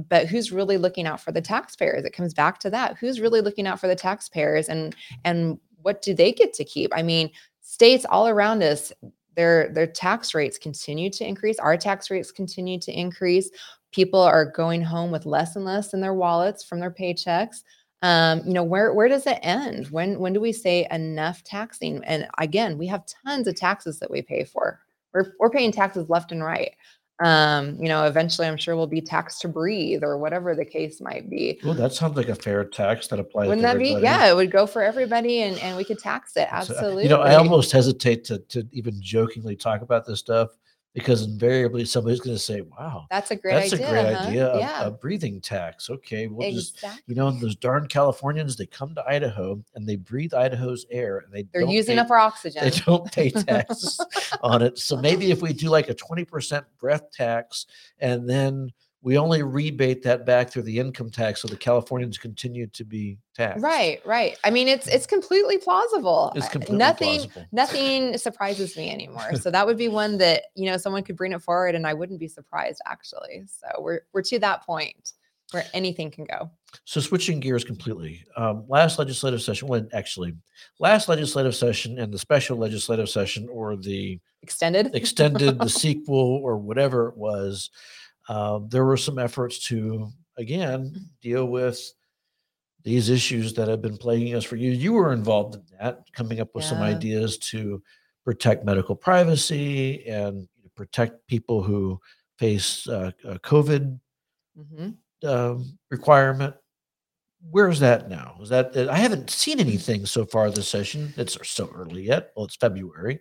but who's really looking out for the taxpayers? It comes back to that. Who's really looking out for the taxpayers and, and what do they get to keep? I mean, states all around us, their, their tax rates continue to increase. Our tax rates continue to increase people are going home with less and less in their wallets from their paychecks um, you know where where does it end when when do we say enough taxing and again we have tons of taxes that we pay for we're, we're paying taxes left and right um, you know eventually i'm sure we'll be taxed to breathe or whatever the case might be. Well, that sounds like a fair tax that applies wouldn't to that be? yeah it would go for everybody and and we could tax it. So, absolutely You know, I almost hesitate to, to even jokingly talk about this stuff because invariably somebody's going to say, wow, that's a great that's idea a great huh? idea. A, yeah a breathing tax. Okay. We'll just, you know, those darn Californians, they come to Idaho and they breathe Idaho's air and they they're don't using pay, up our oxygen they don't pay taxes on it. So maybe if we do like a 20% breath tax and then we only rebate that back through the income tax so the Californians continue to be taxed. Right, right. I mean, it's it's completely plausible. It's completely nothing plausible. nothing surprises me anymore. So that would be one that you know someone could bring it forward, and I wouldn't be surprised actually. So we're we're to that point where anything can go. So switching gears completely. Um, last legislative session, well, actually, last legislative session and the special legislative session, or the Extended. extended, the sequel, or whatever it was, um, there were some efforts to again deal with these issues that have been plaguing us for years. You were involved in that, coming up with some ideas to protect medical privacy and protect people who face uh, uh, COVID Mhm. um, requirement. Where's that now? Is that I haven't seen anything so far this session. It's so early yet. Well, it's February,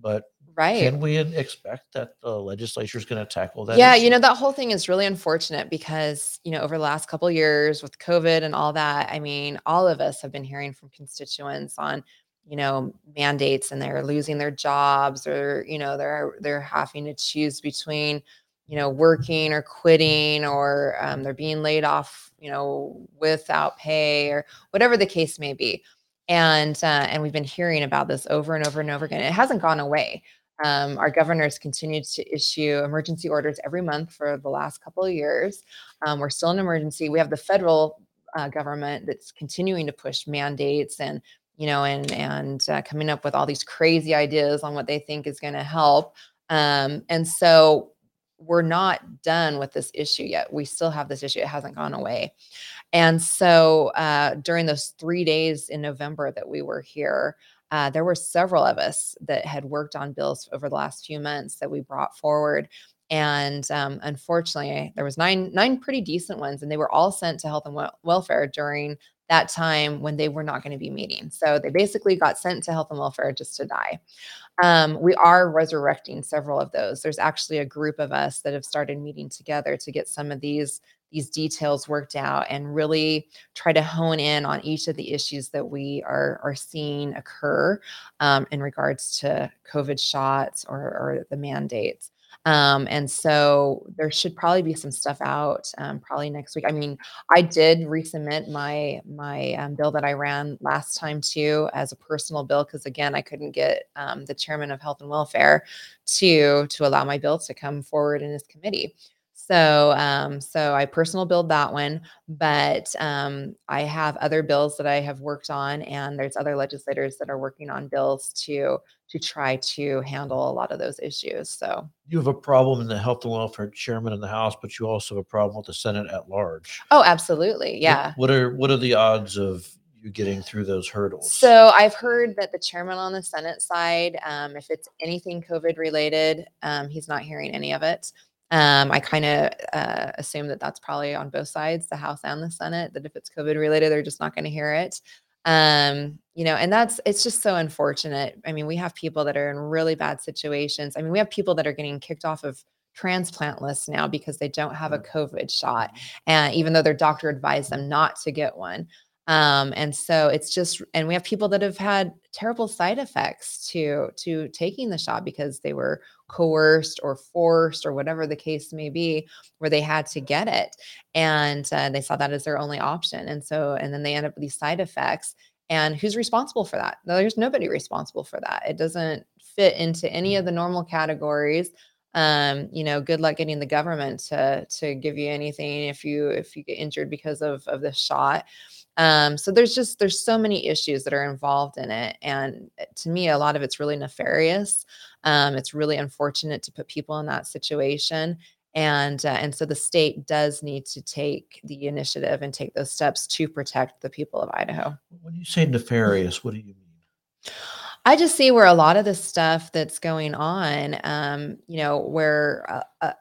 but Right. can we expect that the legislature is going to tackle that? yeah, issue? you know that whole thing is really unfortunate because you know over the last couple years with COVID and all that, I mean, all of us have been hearing from constituents on you know mandates and they're losing their jobs or you know they're they're having to choose between you know working or quitting or um, they're being laid off you know without pay or whatever the case may be and uh, and we've been hearing about this over and over and over again. It hasn't gone away. Um, our governors continued to issue emergency orders every month for the last couple of years. Um, we're still in emergency. We have the federal uh, government that's continuing to push mandates and you know and and uh, coming up with all these crazy ideas on what they think is going to help. Um, and so we're not done with this issue yet. We still have this issue. It hasn't gone away. And so uh, during those three days in November that we were here, uh, there were several of us that had worked on bills over the last few months that we brought forward and um, unfortunately there was nine nine pretty decent ones and they were all sent to health and welfare during that time when they were not going to be meeting. So they basically got sent to health and welfare just to die. Um, we are resurrecting several of those. There's actually a group of us that have started meeting together to get some of these these details worked out and really try to hone in on each of the issues that we are, are seeing occur um, in regards to COVID shots or, or the mandates. Um, and so there should probably be some stuff out um, probably next week. I mean, I did resubmit my my um, bill that I ran last time too as a personal bill because again, I couldn't get um, the chairman of Health and Welfare to to allow my bill to come forward in his committee. So, um, so I personal build that one, but um, I have other bills that I have worked on, and there's other legislators that are working on bills to to try to handle a lot of those issues. So you have a problem in the health and welfare chairman in the House, but you also have a problem with the Senate at large. Oh, absolutely, yeah. What, what are what are the odds of you getting through those hurdles? So I've heard that the chairman on the Senate side, um, if it's anything COVID related, um, he's not hearing any of it. Um, I kind of uh, assume that that's probably on both sides, the House and the Senate, that if it's COVID related, they're just not going to hear it. Um, you know, and that's it's just so unfortunate. I mean, we have people that are in really bad situations. I mean, we have people that are getting kicked off of transplant lists now because they don't have a COVID shot, and even though their doctor advised them not to get one. Um, and so it's just, and we have people that have had terrible side effects to to taking the shot because they were coerced or forced or whatever the case may be, where they had to get it, and uh, they saw that as their only option. And so, and then they end up with these side effects. And who's responsible for that? There's nobody responsible for that. It doesn't fit into any of the normal categories um, you know, good luck getting the government to to give you anything if you if you get injured because of of this shot. Um, so there's just there's so many issues that are involved in it, and eh, to me, a lot of it's really nefarious. Um, it's really unfortunate to put people in that situation, and uh, and so the state does need to take the initiative and take those steps to protect the people of Idaho. When you say nefarious, what do you mean? I just see where a lot of the stuff that's going on, um, you know, where uh, uh,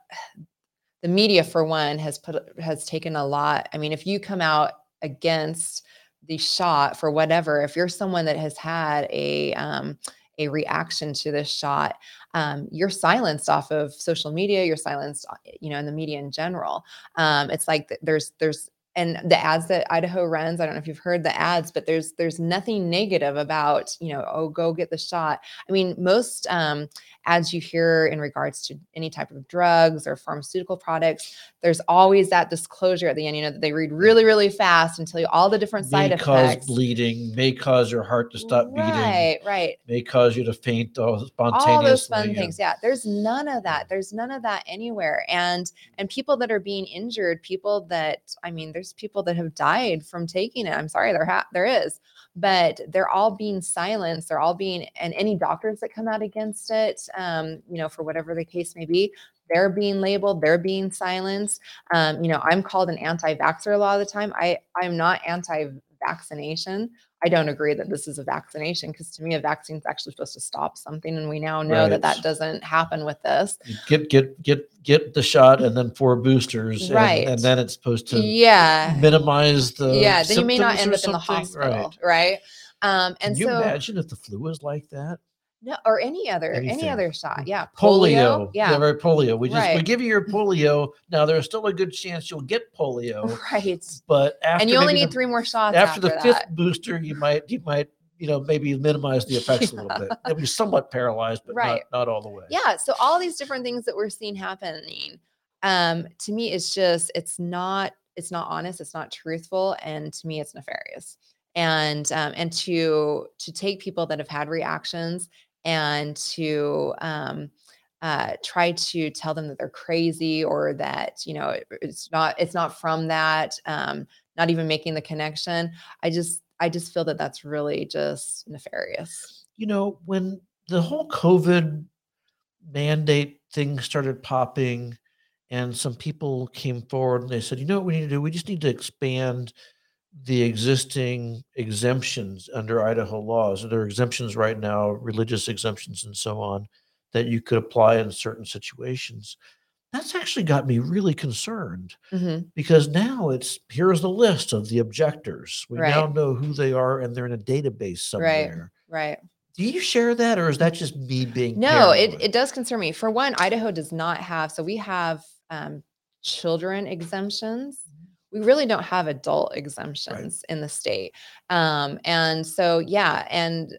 the media, for one, has put has taken a lot. I mean, if you come out against the shot for whatever if you're someone that has had a um, a reaction to this shot um, you're silenced off of social media you're silenced uh, you know in the media in general um, it's like there's there's and the ads that Idaho runs, I don't know if you've heard the ads, but there's there's nothing negative about you know oh go get the shot. I mean most um, ads you hear in regards to any type of drugs or pharmaceutical products, there's always that disclosure at the end. You know that they read really really fast and tell you all the different may side effects. May cause bleeding, may cause your heart to stop beating, Right, right. may cause you to faint uh, spontaneously. all those fun things yeah there's none of that there's none of that anywhere and and people that are being injured people that i mean there's people that have died from taking it i'm sorry there ha- there is but they're all being silenced they're all being and any doctors that come out against it um, you know for whatever the case may be they're being labeled they're being silenced um, you know i'm called an anti-vaxxer a lot of the time i i'm not anti-vaccination I don't agree that this is a vaccination because to me, a vaccine is actually supposed to stop something, and we now know right. that that doesn't happen with this. Get get get get the shot, and then four boosters, right? And, and then it's supposed to yeah minimize the yeah. Then you may not end up in the hospital, right? right? Um, and Can you so imagine if the flu was like that? No, or any other Anything. any other shot. Yeah. Polio. Yeah. right, polio. We just we give you your polio. Now there's still a good chance you'll get polio, Right. but after And you only need the, three more shots after after, the fifth booster, you might you might you know maybe minimize the effects a little bit. You'll be somewhat paralyzed, but Right. not, not all the way. Yeah. So all these different things that we're seeing happening, um, to me, it's just it's not it's not honest, it's not truthful, and to me, it's nefarious. and um, and to to take people that have had reactions and to um, uh, try to tell them that they're crazy or that you know it, it's not it's not from that um, not even making the connection. I just i just feel that that's really just nefarious. You know when the whole covid mandate thing started popping and some people came forward and they said you know what we need to do? We just need to expand the existing exemptions under idaho laws there are exemptions right now religious exemptions and so on that you could apply in certain situations. That's actually got me really concerned hmm because now it's here's the list of the objectors. We now know who they are and they're in a database somewhere. right Right. Do you share that or is that just me being No, it, it does concern me. For one, Idaho does not have, so we have um, children exemptions. We really don't have adult exemptions in the state. Um, and so, yeah. And,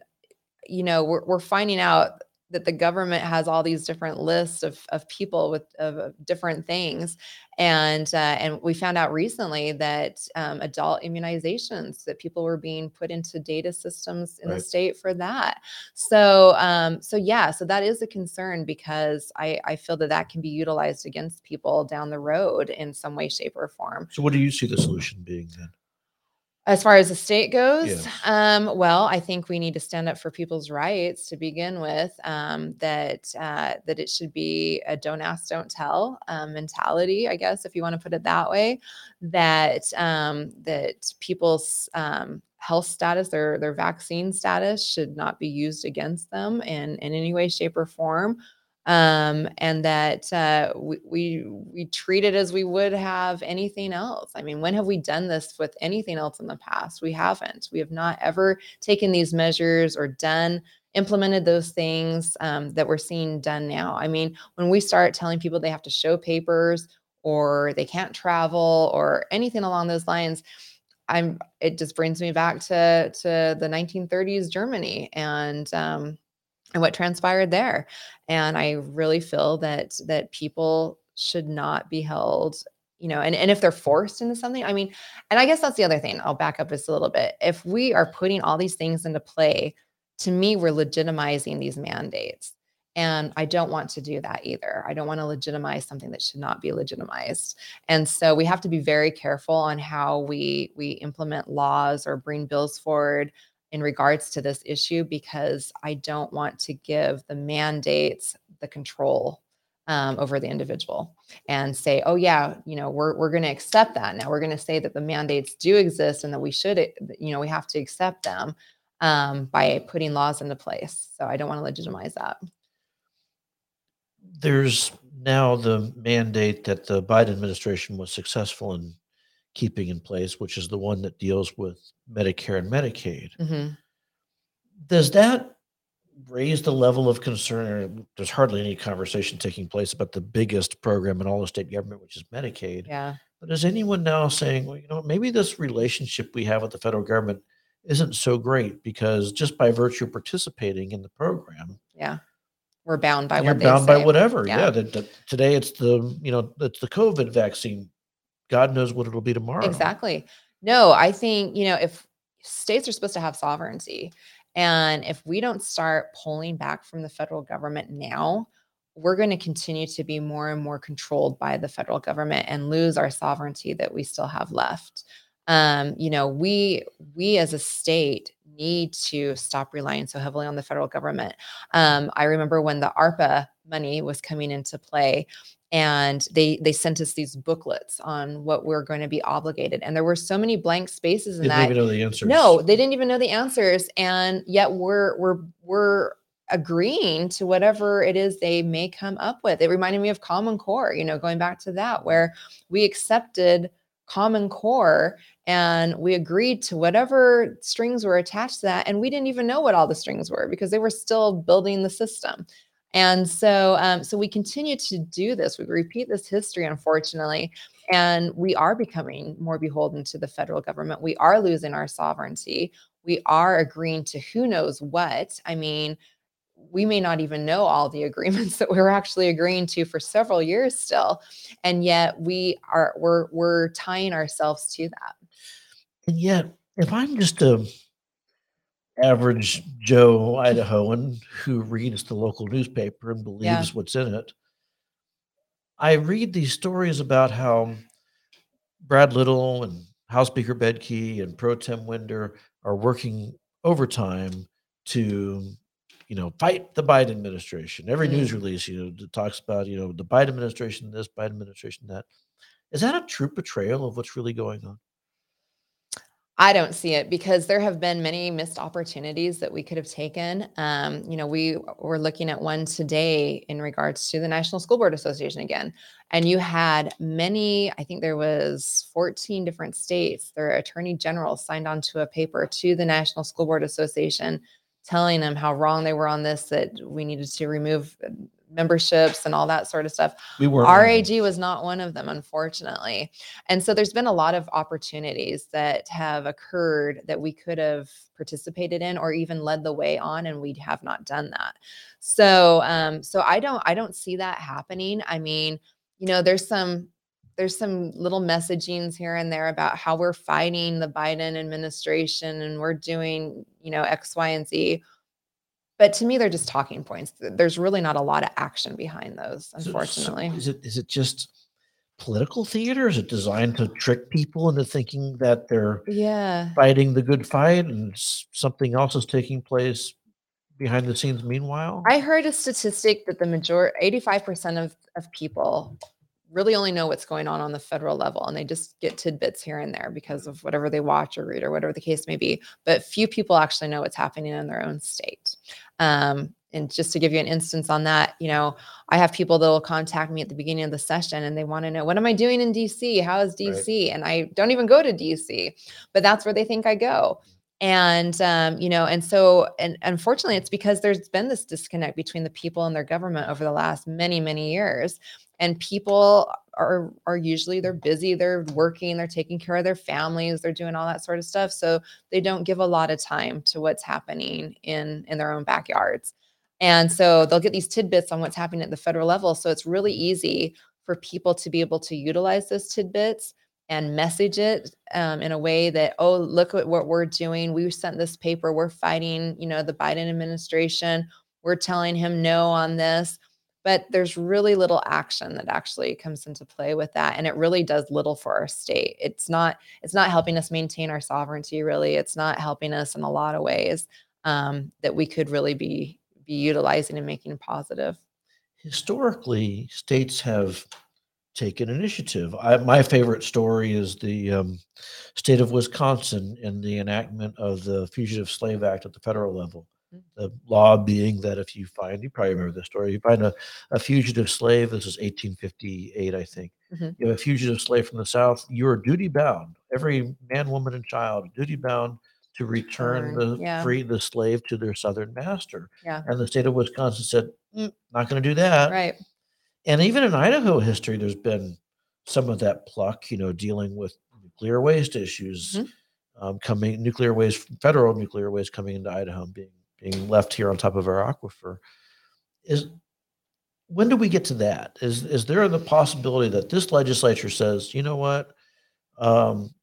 you know, we're, we're finding out that the government has all these different lists of, of people with of, of different things. And, uh, and we found out recently that um, adult immunizations, that people were being put into data systems in Right. the state for that. So, um, so yeah, so that is a concern because I, I feel that that can be utilized against people down the road in some way, shape, or form. So what do you see the solution being then? As far as the state goes, Yes. um, well, I think we need to stand up for people's rights to begin with. Um, that uh, that it should be a don't ask, don't tell um, mentality, I guess, if you want to put it that way. That um, that people's um, health status, their their vaccine status, should not be used against them in in any way, shape, or form. Um, and that uh, we, we we treat it as we would have anything else. I mean, when have we done this with anything else in the past? We haven't. We have not ever taken these measures or done implemented those things um, that we're seeing done now. I mean, when we start telling people they have to show papers or they can't travel or anything along those lines, I'm it just brings me back to to the 1930s Germany and um, and what transpired there. And I really feel that that people should not be held, you know, and, and if they're forced into something, I mean, and I guess that's the other thing. I'll back up just a little bit. If we are putting all these things into play, to me, we're legitimizing these mandates. And I don't want to do that either. I don't want to legitimize something that should not be legitimized. And so we have to be very careful on how we we implement laws or bring bills forward in regards to this issue because I don't want to give the mandates the control um, over the individual and say, oh yeah, you know, we're we're going to accept that. Now we're going to say that the mandates do exist and that we should, you know, we have to accept them um, by putting laws into place. So I don't want to legitimize that. There's now the mandate that the Biden administration was successful in keeping in place, which is the one that deals with Medicare and Medicaid. Mhm. Does that raise the level of concern? There's hardly any conversation taking place about the biggest program in all the state government, which is Medicaid. Yeah. But is anyone now saying, well, you know, maybe this relationship we have with the federal government isn't so great because just by virtue of participating in the program, Yeah. We're bound by what bound by whatever. Yeah. Yeah. that, that today it's the, you know, it's the COVID vaccine. God knows what it'll be tomorrow. Exactly. No, I think, you know, if states are supposed to have sovereignty, and if we don't start pulling back from the federal government now, we're going to continue to be more and more controlled by the federal government and lose our sovereignty that we still have left. Um, you know, we we as a state need to stop relying so heavily on the federal government. Um, I remember when the ARPA money was coming into play, and they they sent us these booklets on what we're going to be obligated, and there were so many blank spaces in Didn't that. even know the answers. No, they didn't even know the answers, and yet we're we're we're agreeing to whatever it is they may come up with. It reminded me of Common Core, you know, going back to that, where we accepted Common Core and we agreed to whatever strings were attached to that, and we didn't even know what all the strings were because they were still building the system. And so, um, so we continue to do this. We repeat this history, unfortunately, and we are becoming more beholden to the federal government. We are losing our sovereignty. We are agreeing to who knows what. I mean, we may not even know all the agreements that we were actually agreeing to for several years still, and yet we are we're we're tying ourselves to that. And yet, if I'm just a average Joe Idahoan who reads the local newspaper and believes Yeah. what's in it, I read these stories about how Brad Little and House Speaker Bedke and Pro Tem Winder are working overtime to, you know, fight the Biden administration. Every mm-hmm. news release, you know, that talks about, you know, the Biden administration this, Biden administration that. Is that a true portrayal of what's really going on? I don't see it because there have been many missed opportunities that we could have taken. Um, you know, we were looking at one today in regards to the National School Board Association again, and you had many. I think there was 14 different states. Their attorney general signed onto a paper to the National School Board Association, telling them how wrong they were on this. That we needed to remove memberships and all that sort of stuff. We one. RAG was not one of them, unfortunately. And so there's been a lot of opportunities that have occurred that we could have participated in or even led the way on, and we have not done that. So, um, so I don't, I don't see that happening. I mean, you know, there's some, there's some little messagings here and there about how we're fighting the Biden administration and we're doing, you know, X, Y, and Z. But to me, they're just talking points. There's really not a lot of action behind those, So- so unfortunately. is it is it just political theater? Is it designed to trick people into thinking that they're yeah. fighting the good fight and something else is taking place behind the scenes meanwhile? I heard a statistic that the major 85% of, of people really only know what's going on on the federal level and they just get tidbits here and there because of whatever they watch or read or whatever the case may be. But few people actually know what's happening in their own state. Um, and just to give you an instance on that, you know, I have people that will contact me at the beginning of the session and they want to know, what am I doing in DC? How is Right. DC? And I don't even go to DC, but that's where they think I go and um, you know and so and unfortunately it's because there's been this disconnect between the people and their government over the last many many years and people are are usually they're busy they're working they're taking care of their families they're doing all that sort of stuff so they don't give a lot of time to what's happening in in their own backyards. And so they'll get these tidbits on what's happening at the federal level so it's really easy for people to be able to utilize those tidbits and message it um, in a way that oh look at what we're doing we sent this paper we're fighting you know the biden administration we're telling him no on this but there's really little action that actually comes into play with that and it really does little for our state it's not it's not helping us maintain our sovereignty really it's not helping us in a lot of ways um, that we could really be be utilizing and making positive Historically, states have taken initiative. I, my favorite story is the um, state of Wisconsin and the enactment of the Fugitive Slave Act at the federal level. The law being that if you find, you probably remember this story, you find a, a fugitive slave, this is 1858, I think. Mhm. You have a fugitive slave from the South, you are duty bound. Every man, woman, and child duty bound to return the yeah. free the slave to their southern master. Yeah. And the state of Wisconsin said, "Mm, not going to do that. right And even in Idaho history, there's been some of that pluck, you know, dealing with nuclear waste issues, Mhm. um, coming nuclear waste, federal nuclear waste coming into Idaho, and being being left here on top of our aquifer. Is when do we get to that? Is is there the possibility that this legislature says, you know what, um,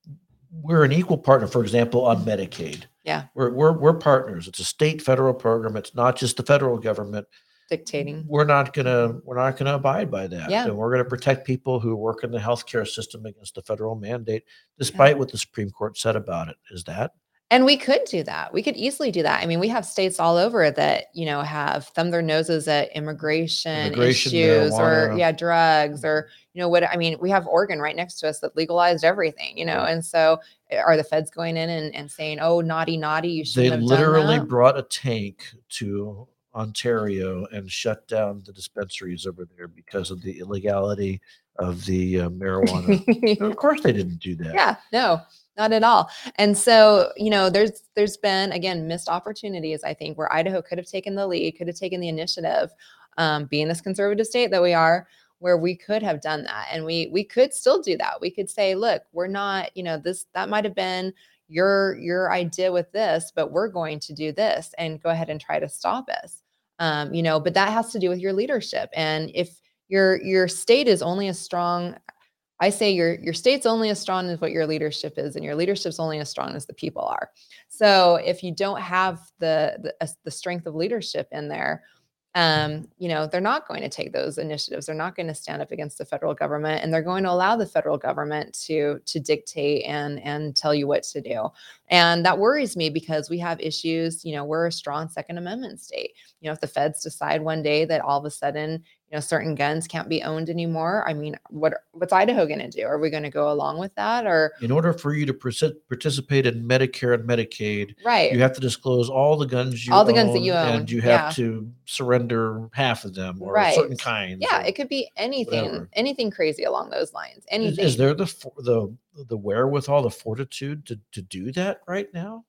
we're an equal partner, for example, on Medicaid. Yeah. We're, we're, we're partners. It's a state federal program. It's not just the federal government dictating we're not gonna we're not gonna abide by that. Yeah. And we're gonna protect people who work in the healthcare system against the federal mandate, despite what the Supreme Court said about it. Is that And we could do that. We could easily do that. I mean, we have states all over that, you know, have thumb their noses at immigration, Immigration, issues or. Mm-hmm. yeah, drugs or you know what I mean, we have Oregon right next to us that legalized everything, you know. And so eh, are the feds going in and, and saying, "Oh, naughty naughty, you they shouldn't have literally brought a tank to Ontario and shut down the dispensaries over there because of the illegality of the uh, marijuana. of course, they didn't do that. yeah no not at all. And so you know there's there's been again missed opportunities i think where idaho could have taken the lead could have taken the initiative um, being this conservative state that we are where we could have done that. And we we could still do that. We could say look we're not you know this that might have been your your idea with this but we're going to do this and go ahead and try to stop us. Um, you know but that has to do with your leadership. And if your your state is only as strong I say your your state's only as strong as what your leadership is, and your leadership's only as strong as the people are. So if you don't have the the, the strength of leadership in there, um, you know, they're not going to take those initiatives. They're not going to stand up against the federal government, and they're going to allow the federal government to to dictate and and tell you what to do. And that worries me because we have issues. You know, we're a strong Second Amendment state. You know, if the feds decide one day that all of a sudden you know certain guns can't be owned anymore i mean what what's idaho going to do are we going to go along with that or in order for you to participate in medicare and medicaid right you have to disclose all the guns you all the guns that you own and you have yeah. to surrender half of them or right. certain kinds yeah it could be anything whatever. anything crazy along those lines anything is, is there the the the wherewithal the fortitude to to do that right now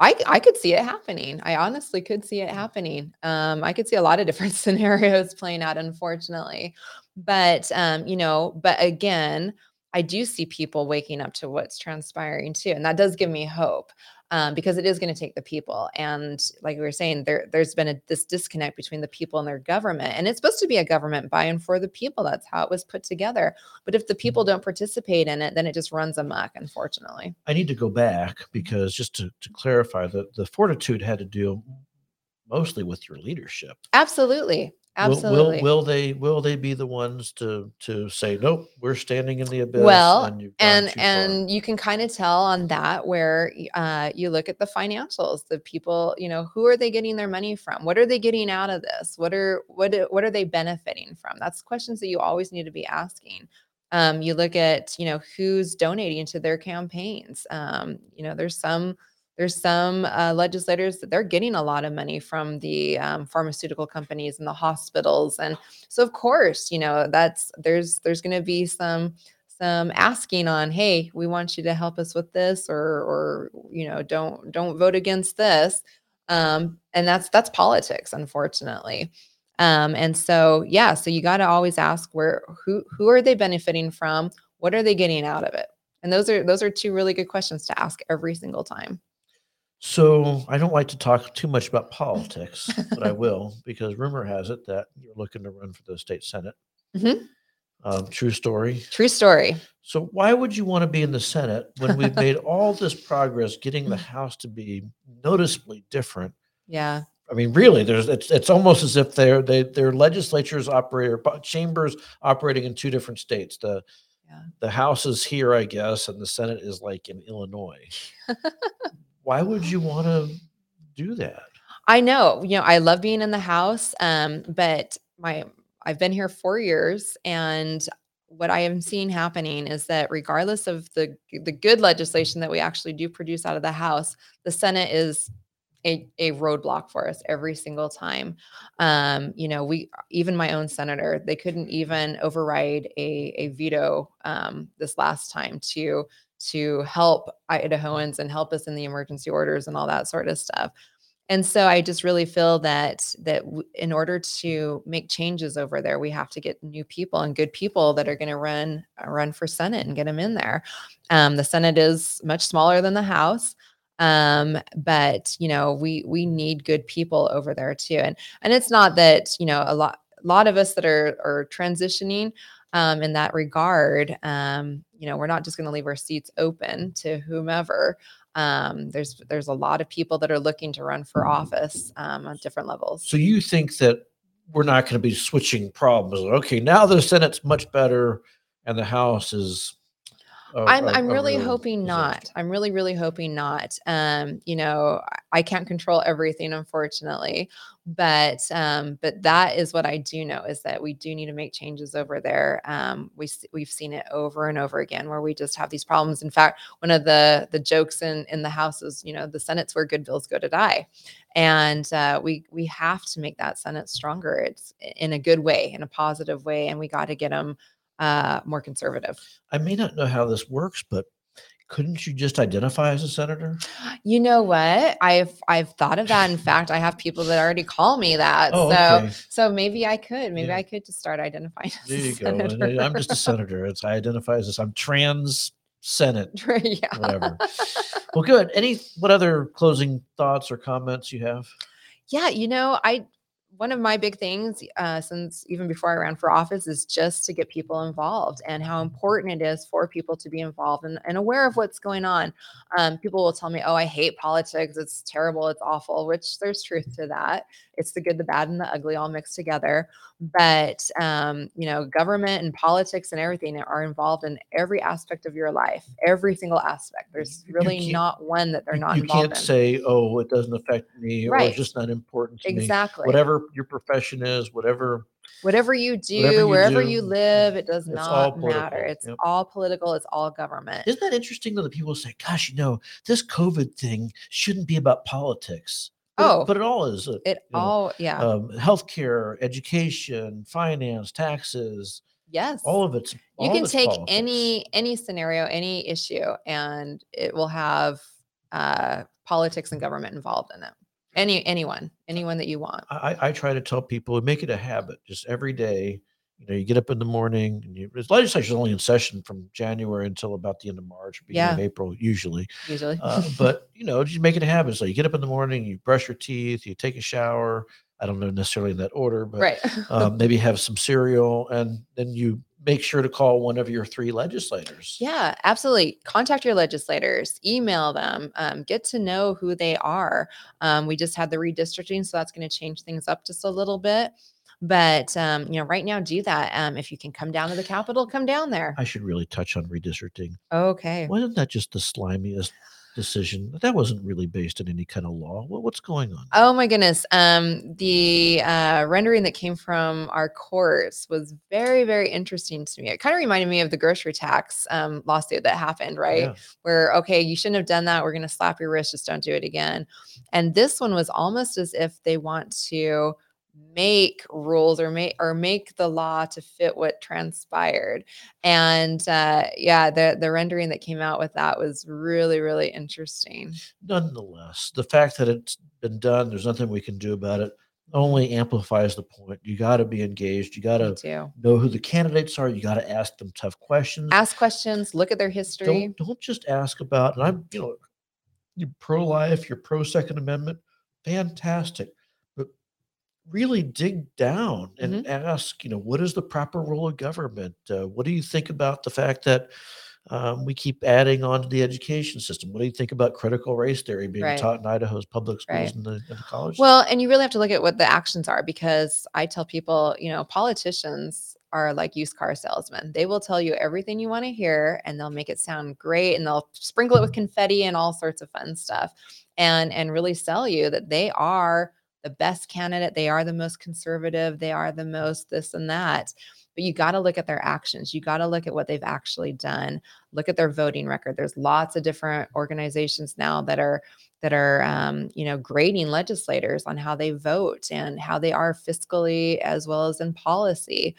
I, I could see it happening. I honestly could see it happening. Um, I could see a lot of different scenarios playing out, unfortunately. But um, you know, but again, I do see people waking up to what's transpiring too, and that does give me hope um, because it is going to take the people. And like we were saying, there there's been a, this disconnect between the people and their government, and it's supposed to be a government by and for the people. That's how it was put together. But if the people mm-hmm. don't participate in it, then it just runs amok. Unfortunately, I need to go back because just to, to clarify, the the fortitude had to do mostly with your leadership. Absolutely. Absolutely. Will, will, will, they will they be the ones to to say nope? We're standing in the abyss. Well, and and, and you can kind of tell on that where uh, you look at the financials. The people, you know, who are they getting their money from? What are they getting out of this? What are what what are they benefiting from? That's questions that you always need to be asking. Um, you look at you know who's donating to their campaigns. Um, you know, there's some there's some uh, legislators that they're getting a lot of money from the um, pharmaceutical companies and the hospitals and so of course you know that's there's there's going to be some some asking on hey we want you to help us with this or or you know don't don't vote against this um, and that's that's politics unfortunately. Um, and so yeah so you got to always ask where who who are they benefiting from? What are they getting out of it? And those are those are two really good questions to ask every single time so I don't like to talk too much about politics, but I will because rumor has it that you're looking to run for the state senate. Mm-hmm. Um, true story. True story. So why would you want to be in the Senate when we've made all this progress getting the House to be noticeably different? Yeah. I mean, really, there's it's it's almost as if they're they their legislatures operate or chambers operating in two different states. The yeah. the House is here, I guess, and the Senate is like in Illinois. why would you want to do that? I know, you know, I love being in the house, um, but my I've been here four years, and what I am seeing happening is that regardless of the the good legislation that we actually do produce out of the House, the Senate is a, a roadblock for us every single time. Um, you know, we even my own senator, they couldn't even override a, a veto um, this last time to to help Idahoans and help us in the emergency orders and all that sort of stuff. And so I just really feel that that in order to make changes over there, we have to get new people and good people that are going to run uh, run for Senate and get them in there. Um, the Senate is much smaller than the House, um, but you know we we need good people over there too. And and it's not that you know a lot a lot of us that are are transitioning um, in that regard. Um, you know, we're not just going to leave our seats open to whomever. Um, there's there's a lot of people that are looking to run for office um, on different levels. So you think that we're not going to be switching problems? Okay, now the Senate's much better, and the House is I'm I'm really hoping not. I'm really really hoping not. Um, you know, I can't control everything, unfortunately, but um, but that is what I do know is that we do need to make changes over there. Um, we we've seen it over and over again where we just have these problems. In fact, one of the the jokes in in the House is, you know, the Senate's where good bills go to die, and uh, we we have to make that Senate stronger. It's in a good way, in a positive way, and we got to get them uh, more conservative. I may not know how this works, but couldn't you just identify as a senator? You know what? I've I've thought of that. In fact, I have people that already call me that. Oh, so okay. so maybe I could. Maybe yeah. I could just start identifying. there you go. Senator. I'm just a senator. It's I identify as this. I'm trans Senate. yeah. Whatever. well, good. Any what other closing thoughts or comments you have? Yeah, you know, I one of my big things uh, since even before I ran for office is just to get people involved and how important it is for people to be involved and, and aware of what's going on. Um, people will tell me, "Oh, I hate politics. It's terrible. It's awful," which there's truth to that. It's the good, the bad, and the ugly all mixed together. But um, you know, government and politics and everything are involved in every aspect of your life, every single aspect. There's really not one that they're not. You involved can't in. say, "Oh, it doesn't affect me," or "It's just not important to me." exactly Whatever your profession is, whatever whatever you do, Whatever you wherever do, you live, it does not matter. It's Yep. all political. It's all government. Isn't that interesting though that people say, gosh, you know, this COVID thing shouldn't be about politics. Oh. but it all is. uh, It know, all, yeah, um, healthcare, education, finance, taxes, yes. all of it's. you all can take politics. any any scenario, any issue, and it will have uh, politics and government involved in it. Any anyone, anyone that you want. I, I- I try to tell people make it a habit just every day. You know, you get up in the morning and you, legislature's only in session from January until about the end of March, beginning of April, usually. Usually, Uh, but you know, just make it a habit. So you get up in the morning, you brush your teeth, you take a shower. I don't know necessarily in that order, but right? um, maybe have some cereal, and then you make sure to call one of your three legislators. Yeah, absolutely. Contact your legislators, email them, um, get to know who they are. Um, we just had the redistricting, so that's going to change things up just a little bit. But um, you know, right now, do that. Um, if you can come down to the Capitol, come down there. I should really touch on redistricting. Okay. Wasn't that just the slimiest decision? That wasn't really based in any kind of law. What, what's going on? Oh my goodness. Um, the uh, rendering that came from our courts was very, very interesting to me. It kind of reminded me of the grocery tax um, lawsuit that happened, right? Yeah. Where, okay, you shouldn't have done that. We're going to slap your wrist. Just don't do it again. And this one was almost as if they want to make rules or make or make the law to fit what transpired and uh yeah the the rendering that came out with that was really really interesting Nonetheless, the fact that it's been done, there's nothing we can do about it, only amplifies the point. You got to be engaged. You got to know who the candidates are. You got to ask them tough questions. ask questions look at their history don't don't just ask about and i'm you know you're pro-life you're pro-second amendment fantastic really dig down and ask you know what is the proper role of government uh, what do you think about the fact that um, we keep adding on to the education system what do you think about critical race theory being Right. taught in idaho's public schools Right. and the, and the colleges Well, and you really have to look at what the actions are because I tell people, you know, politicians are like used car salesmen. They will tell you everything you want to hear and they'll make it sound great and they'll sprinkle it with confetti and all sorts of fun stuff and and really sell you that they are the best candidate, they are the most conservative, they are the most this and that. But you got to look at their actions. You got to look at what they've actually done. Look at their voting record. There's lots of different organizations now that are that are um, you know grading legislators on how they vote and how they are fiscally as well as in policy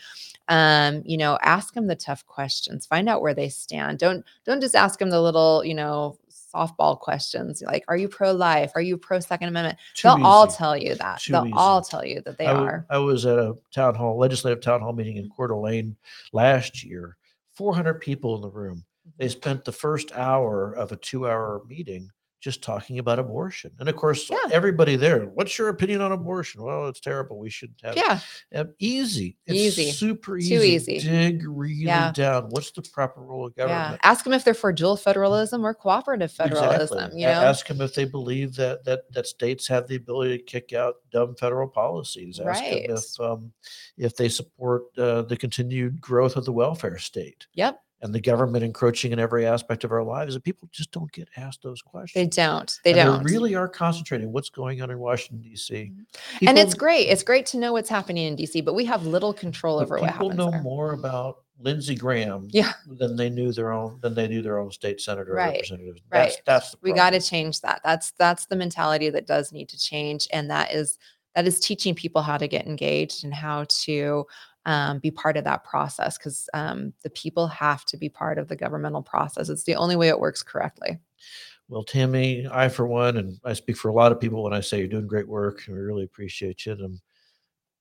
um, you know ask them the tough questions find out where they stand don't don't just ask them the little you know softball questions like are you pro-life? Are you pro-second amendment? Too they'll all tell you that. Too they'll all tell you that they I, w- are. I was at a town hall, legislative town hall meeting in Coeur d'Alene last year. 400 people in the room. They mm-hmm. spent the first hour of a two hour meeting just talking about abortion. And of course, Yeah. everybody there, what's your opinion on abortion? Well, it's terrible. We shouldn't have yeah easy. It's Easy. super Too easy. easy. Dig really Yeah. down. What's the proper role of government? yeah ask them if they're for dual federalism or cooperative federalism Exactly. you know Ask them if they believe that that that states have the ability to kick out dumb federal policies. Ask Right. them if um, if they support uh, the continued growth of the welfare state yep and the government encroaching in every aspect of our lives. And people just don't get asked those questions. they don't they And don't They really are concentrating what's going on in Washington D.C. Mm-hmm. and it's great. It's great to know what's happening in DC, but we have little control over what happens. people know there. more about Lindsey Graham Yeah. than they knew their own than they knew their own state senator or Right, representative. right. That's that's the We got to change that. That's that's the mentality that does need to change, and that is that is teaching people how to get engaged and how to um, be part of that process because um, the people have to be part of the governmental process. It's the only way it works correctly. Well, Tammy, I for one, and I speak for a lot of people when I say you're doing great work. We really appreciate you. And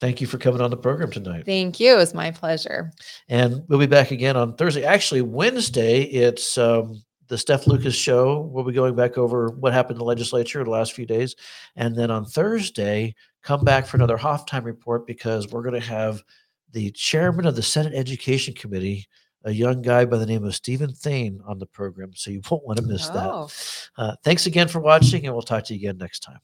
thank you for coming on the program tonight. Thank you. It was my pleasure. And we'll be back again on Thursday. Actually, Wednesday, it's um, the Steph Lucas show. We'll be going back over what happened in the legislature the last few days. And then on Thursday, come back for another Hoff Time report because we're going to have the chairman of the Senate Education Committee, a young guy by the name of Steven Thayn, on the program. So you won't want to miss Oh. that. Uh, thanks again for watching, and we'll talk to you again next time.